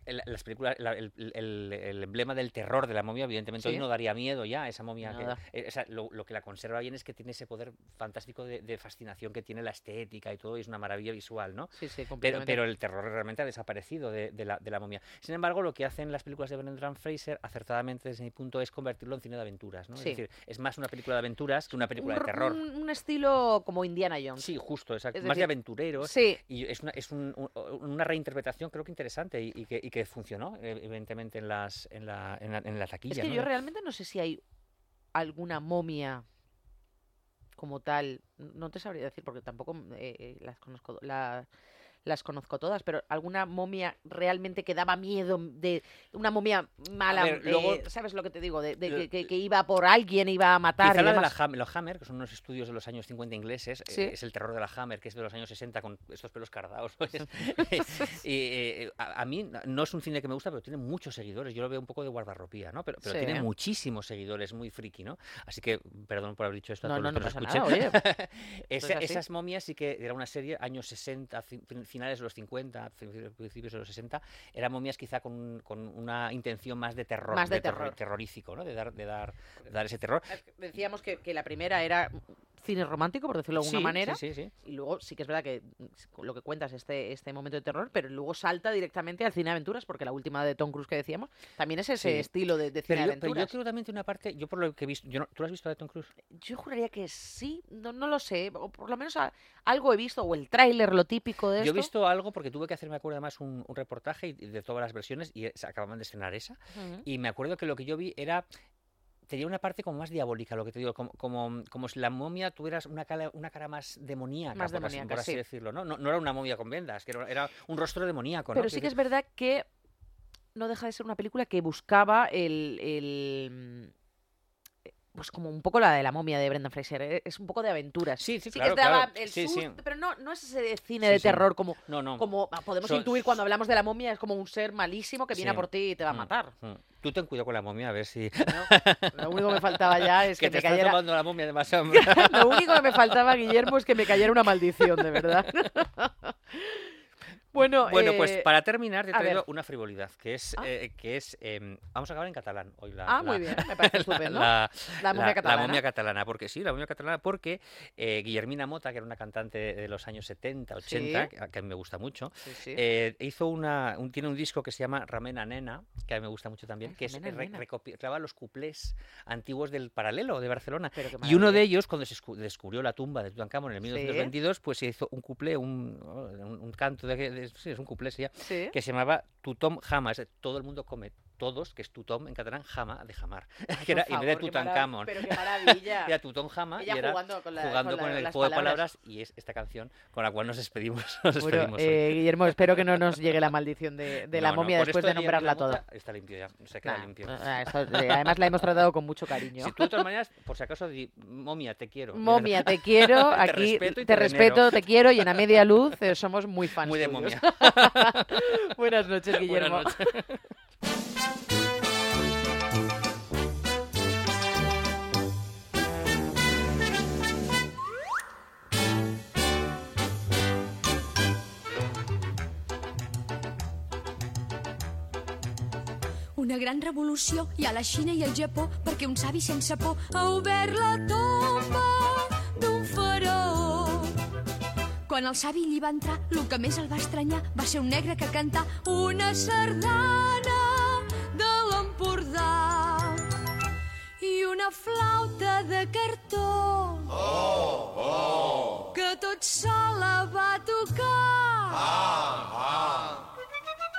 [SPEAKER 3] el- las películas, la- el, el- el emblema del terror de la momia, evidentemente
[SPEAKER 2] Sí.
[SPEAKER 3] hoy no daría miedo ya, esa momia. que-
[SPEAKER 2] Nada.
[SPEAKER 3] eh, o sea, lo, lo que la conserva bien es que tiene ese poder fantástico de, de fascinación que tiene la estética y todo, y es una maravilla visual, ¿no?
[SPEAKER 2] Sí, sí,
[SPEAKER 3] Pero,
[SPEAKER 2] completamente.
[SPEAKER 3] pero el terror realmente ha desaparecido de, de la, de la momia. Sin embargo, lo que hacen las películas de Brendan Fraser, acertadamente desde mi punto, es convertirlo en cine de aventuras. ¿no? Es decir, es más una película de aventuras que una película
[SPEAKER 2] un,
[SPEAKER 3] de terror.
[SPEAKER 2] Un, un estilo como Indiana Jones.
[SPEAKER 3] Sí, justo, exacto.
[SPEAKER 2] Es
[SPEAKER 3] más de aventureros.
[SPEAKER 2] Sí,
[SPEAKER 3] Y es una, es un- un- una reinterpretación creo que interesante y, y que, y que funcionó eh, evidentemente en, las, en, la, en, la, en la taquilla.
[SPEAKER 2] es que
[SPEAKER 3] ¿no?
[SPEAKER 2] yo realmente no sé si hay alguna momia como tal. No te sabría decir porque tampoco eh, eh, las conozco. la- las conozco todas, pero alguna momia realmente que daba miedo de una momia mala,
[SPEAKER 3] ver, luego-
[SPEAKER 2] eh, ¿sabes lo que te digo? De, de
[SPEAKER 3] Lo-
[SPEAKER 2] que, que- iba por alguien, iba a matar.
[SPEAKER 3] Quizá
[SPEAKER 2] y
[SPEAKER 3] la de la
[SPEAKER 2] demás.
[SPEAKER 3] Hammer, que son unos estudios de los años 50 ingleses, eh,
[SPEAKER 2] Sí.
[SPEAKER 3] es el terror de la Hammer, que es de los años 60 con estos pelos cardados. ¿no? Es- [laughs] y, eh, a, a mí no- no es un cine que me gusta, pero tiene muchos seguidores. Yo lo veo un poco de guardarropía, ¿no? Pero, pero
[SPEAKER 2] Sí.
[SPEAKER 3] tiene muchísimos seguidores, muy friki, ¿no? Así que, perdón por haber dicho esto a
[SPEAKER 2] No,
[SPEAKER 3] todos
[SPEAKER 2] no,
[SPEAKER 3] los
[SPEAKER 2] no
[SPEAKER 3] que
[SPEAKER 2] pasa nada, oye. [laughs]
[SPEAKER 3] Esa-
[SPEAKER 2] así.
[SPEAKER 3] esas momias sí que era una serie años 60, fin- fin- finales de los 50, fin- principios de los 60, eran momias quizá con, con una intención más de terror,
[SPEAKER 2] Más de
[SPEAKER 3] terror-
[SPEAKER 2] terror.
[SPEAKER 3] terrorífico, ¿no? De dar, de dar, de dar ese terror.
[SPEAKER 2] Decíamos que, que la primera era cine romántico, por decirlo de alguna
[SPEAKER 3] Sí,
[SPEAKER 2] manera.
[SPEAKER 3] Sí, sí, sí.
[SPEAKER 2] Y luego sí que es verdad que lo que cuentas este, este momento de terror, pero luego salta directamente al cine de aventuras, porque la última de Tom Cruise que decíamos también es ese estilo de, de cine
[SPEAKER 3] Pero
[SPEAKER 2] de
[SPEAKER 3] yo, pero yo
[SPEAKER 2] aventuras.
[SPEAKER 3] creo también tiene una parte, yo por lo que he visto, yo no- ¿tú lo has visto de Tom Cruise?
[SPEAKER 2] Yo juraría que sí, no, no lo sé, o por lo menos a- algo he visto, o el tráiler, lo típico de
[SPEAKER 3] Yo he visto algo porque tuve que hacer, me acuerdo además, un, un reportaje de todas las versiones y se acababan de estrenar esa. Y me acuerdo que lo que yo vi era tenía una parte como más diabólica, lo que te digo, como, como, como si la momia tuvieras una cara, una cara más demoníaca,
[SPEAKER 2] Más
[SPEAKER 3] por, así-
[SPEAKER 2] demoníaca,
[SPEAKER 3] por así
[SPEAKER 2] sí.
[SPEAKER 3] decirlo, ¿no? ¿no? no era una momia con vendas, que era, era un rostro demoníaco, ¿no?
[SPEAKER 2] Pero sí que es verdad que no deja de ser una película que buscaba el, el, mm, pues como un poco la de la momia de Brendan Fraser, eh, es un poco de aventuras.
[SPEAKER 3] Sí, sí,
[SPEAKER 2] que
[SPEAKER 3] claro,
[SPEAKER 2] te daba
[SPEAKER 3] claro.
[SPEAKER 2] el
[SPEAKER 3] Sí, sí.
[SPEAKER 2] pero no, no es ese cine
[SPEAKER 3] Sí,
[SPEAKER 2] de
[SPEAKER 3] sí.
[SPEAKER 2] terror como,
[SPEAKER 3] No, no.
[SPEAKER 2] como ah, podemos
[SPEAKER 3] So-
[SPEAKER 2] intuir cuando hablamos de la momia, es como un ser malísimo que viene a
[SPEAKER 3] Sí.
[SPEAKER 2] por ti y te va a
[SPEAKER 3] Mm,
[SPEAKER 2] matar.
[SPEAKER 3] mm. Tú ten cuidado con la momia, a ver si...
[SPEAKER 2] ¿no? Lo único que me faltaba ya [laughs] es
[SPEAKER 3] que
[SPEAKER 2] que,
[SPEAKER 3] te
[SPEAKER 2] me
[SPEAKER 3] estás
[SPEAKER 2] cayera...
[SPEAKER 3] tomando la momia demasiado... [laughs]
[SPEAKER 2] Lo único que me faltaba, Guillermo, es que me cayera una maldición, de verdad. [laughs] bueno,
[SPEAKER 3] Bueno, pues
[SPEAKER 2] eh,
[SPEAKER 3] para terminar te he traído una frivolidad, que es...
[SPEAKER 2] Ah.
[SPEAKER 3] eh, que es em, vamos a acabar en catalán hoy. La,
[SPEAKER 2] Ah,
[SPEAKER 3] la-
[SPEAKER 2] muy bien, me [laughs] parece estupendo.
[SPEAKER 3] La,
[SPEAKER 2] La momia catalana.
[SPEAKER 3] momia catalana, porque sí, la momia catalana, porque eh, Guillermina Mota, que era una cantante de los años 70, 80,
[SPEAKER 2] Sí.
[SPEAKER 3] que, a mí me gusta mucho,
[SPEAKER 2] Sí, sí.
[SPEAKER 3] eh, hizo una, un- tiene un disco que se llama Ramena Nena, que a mí me gusta mucho también,
[SPEAKER 2] Ay,
[SPEAKER 3] que es,
[SPEAKER 2] Ramena Nena.
[SPEAKER 3] recopilaba los cuplés antiguos del paralelo de Barcelona. Y uno de ellos, cuando se escu- descubrió la tumba de Tutankamón en el
[SPEAKER 2] Sí.
[SPEAKER 3] 1922, pues se hizo un cuplé, un, un, un canto de, de- sí, es un cuplé, sí, que se llamaba Tutom de todo el mundo come todos, que es Tutom en catalán, Jama de Jamar,
[SPEAKER 2] Ay, [laughs]
[SPEAKER 3] que era
[SPEAKER 2] por
[SPEAKER 3] en vez de
[SPEAKER 2] favor,
[SPEAKER 3] Tutankamón.
[SPEAKER 2] Pero qué maravilla. [laughs]
[SPEAKER 3] Era Tutom Jama
[SPEAKER 2] Ella
[SPEAKER 3] y era
[SPEAKER 2] jugando con la-
[SPEAKER 3] jugando
[SPEAKER 2] con
[SPEAKER 3] con,
[SPEAKER 2] la-
[SPEAKER 3] el
[SPEAKER 2] las
[SPEAKER 3] juego de
[SPEAKER 2] palabras.
[SPEAKER 3] y es esta canción con la cual nos despedimos, [laughs] nos despedimos
[SPEAKER 2] eh, Guillermo, espero que no nos llegue la maldición de, de la
[SPEAKER 3] No, no,
[SPEAKER 2] momia
[SPEAKER 3] con
[SPEAKER 2] después de nombrarla toda.
[SPEAKER 3] Está limpio ya, se queda
[SPEAKER 2] Nah,
[SPEAKER 3] limpio.
[SPEAKER 2] ah, esto, eh, además la hemos tratado con mucho cariño.
[SPEAKER 3] Si tú de todas maneras, por si acaso, di, momia, te quiero.
[SPEAKER 2] Momia, te quiero,
[SPEAKER 3] Te
[SPEAKER 2] aquí
[SPEAKER 3] respeto y
[SPEAKER 2] te
[SPEAKER 3] te
[SPEAKER 2] respeto, te quiero y en a media luz eh, somos muy fans
[SPEAKER 3] Muy de
[SPEAKER 2] tuyos.
[SPEAKER 3] momia.
[SPEAKER 2] Buenas noches, Guillermo.
[SPEAKER 3] Buenas noches.
[SPEAKER 8] Una gran revolució hi ha a la Xina i al Japó perquè un savi sense por ha obert la tomba d'un faraó. Quan el savi allí va entrar, el que més el va estranyar va ser un negre que cantà una sardana una flauta de cartó oh, oh. que tot sola va tocar. Ah, ah.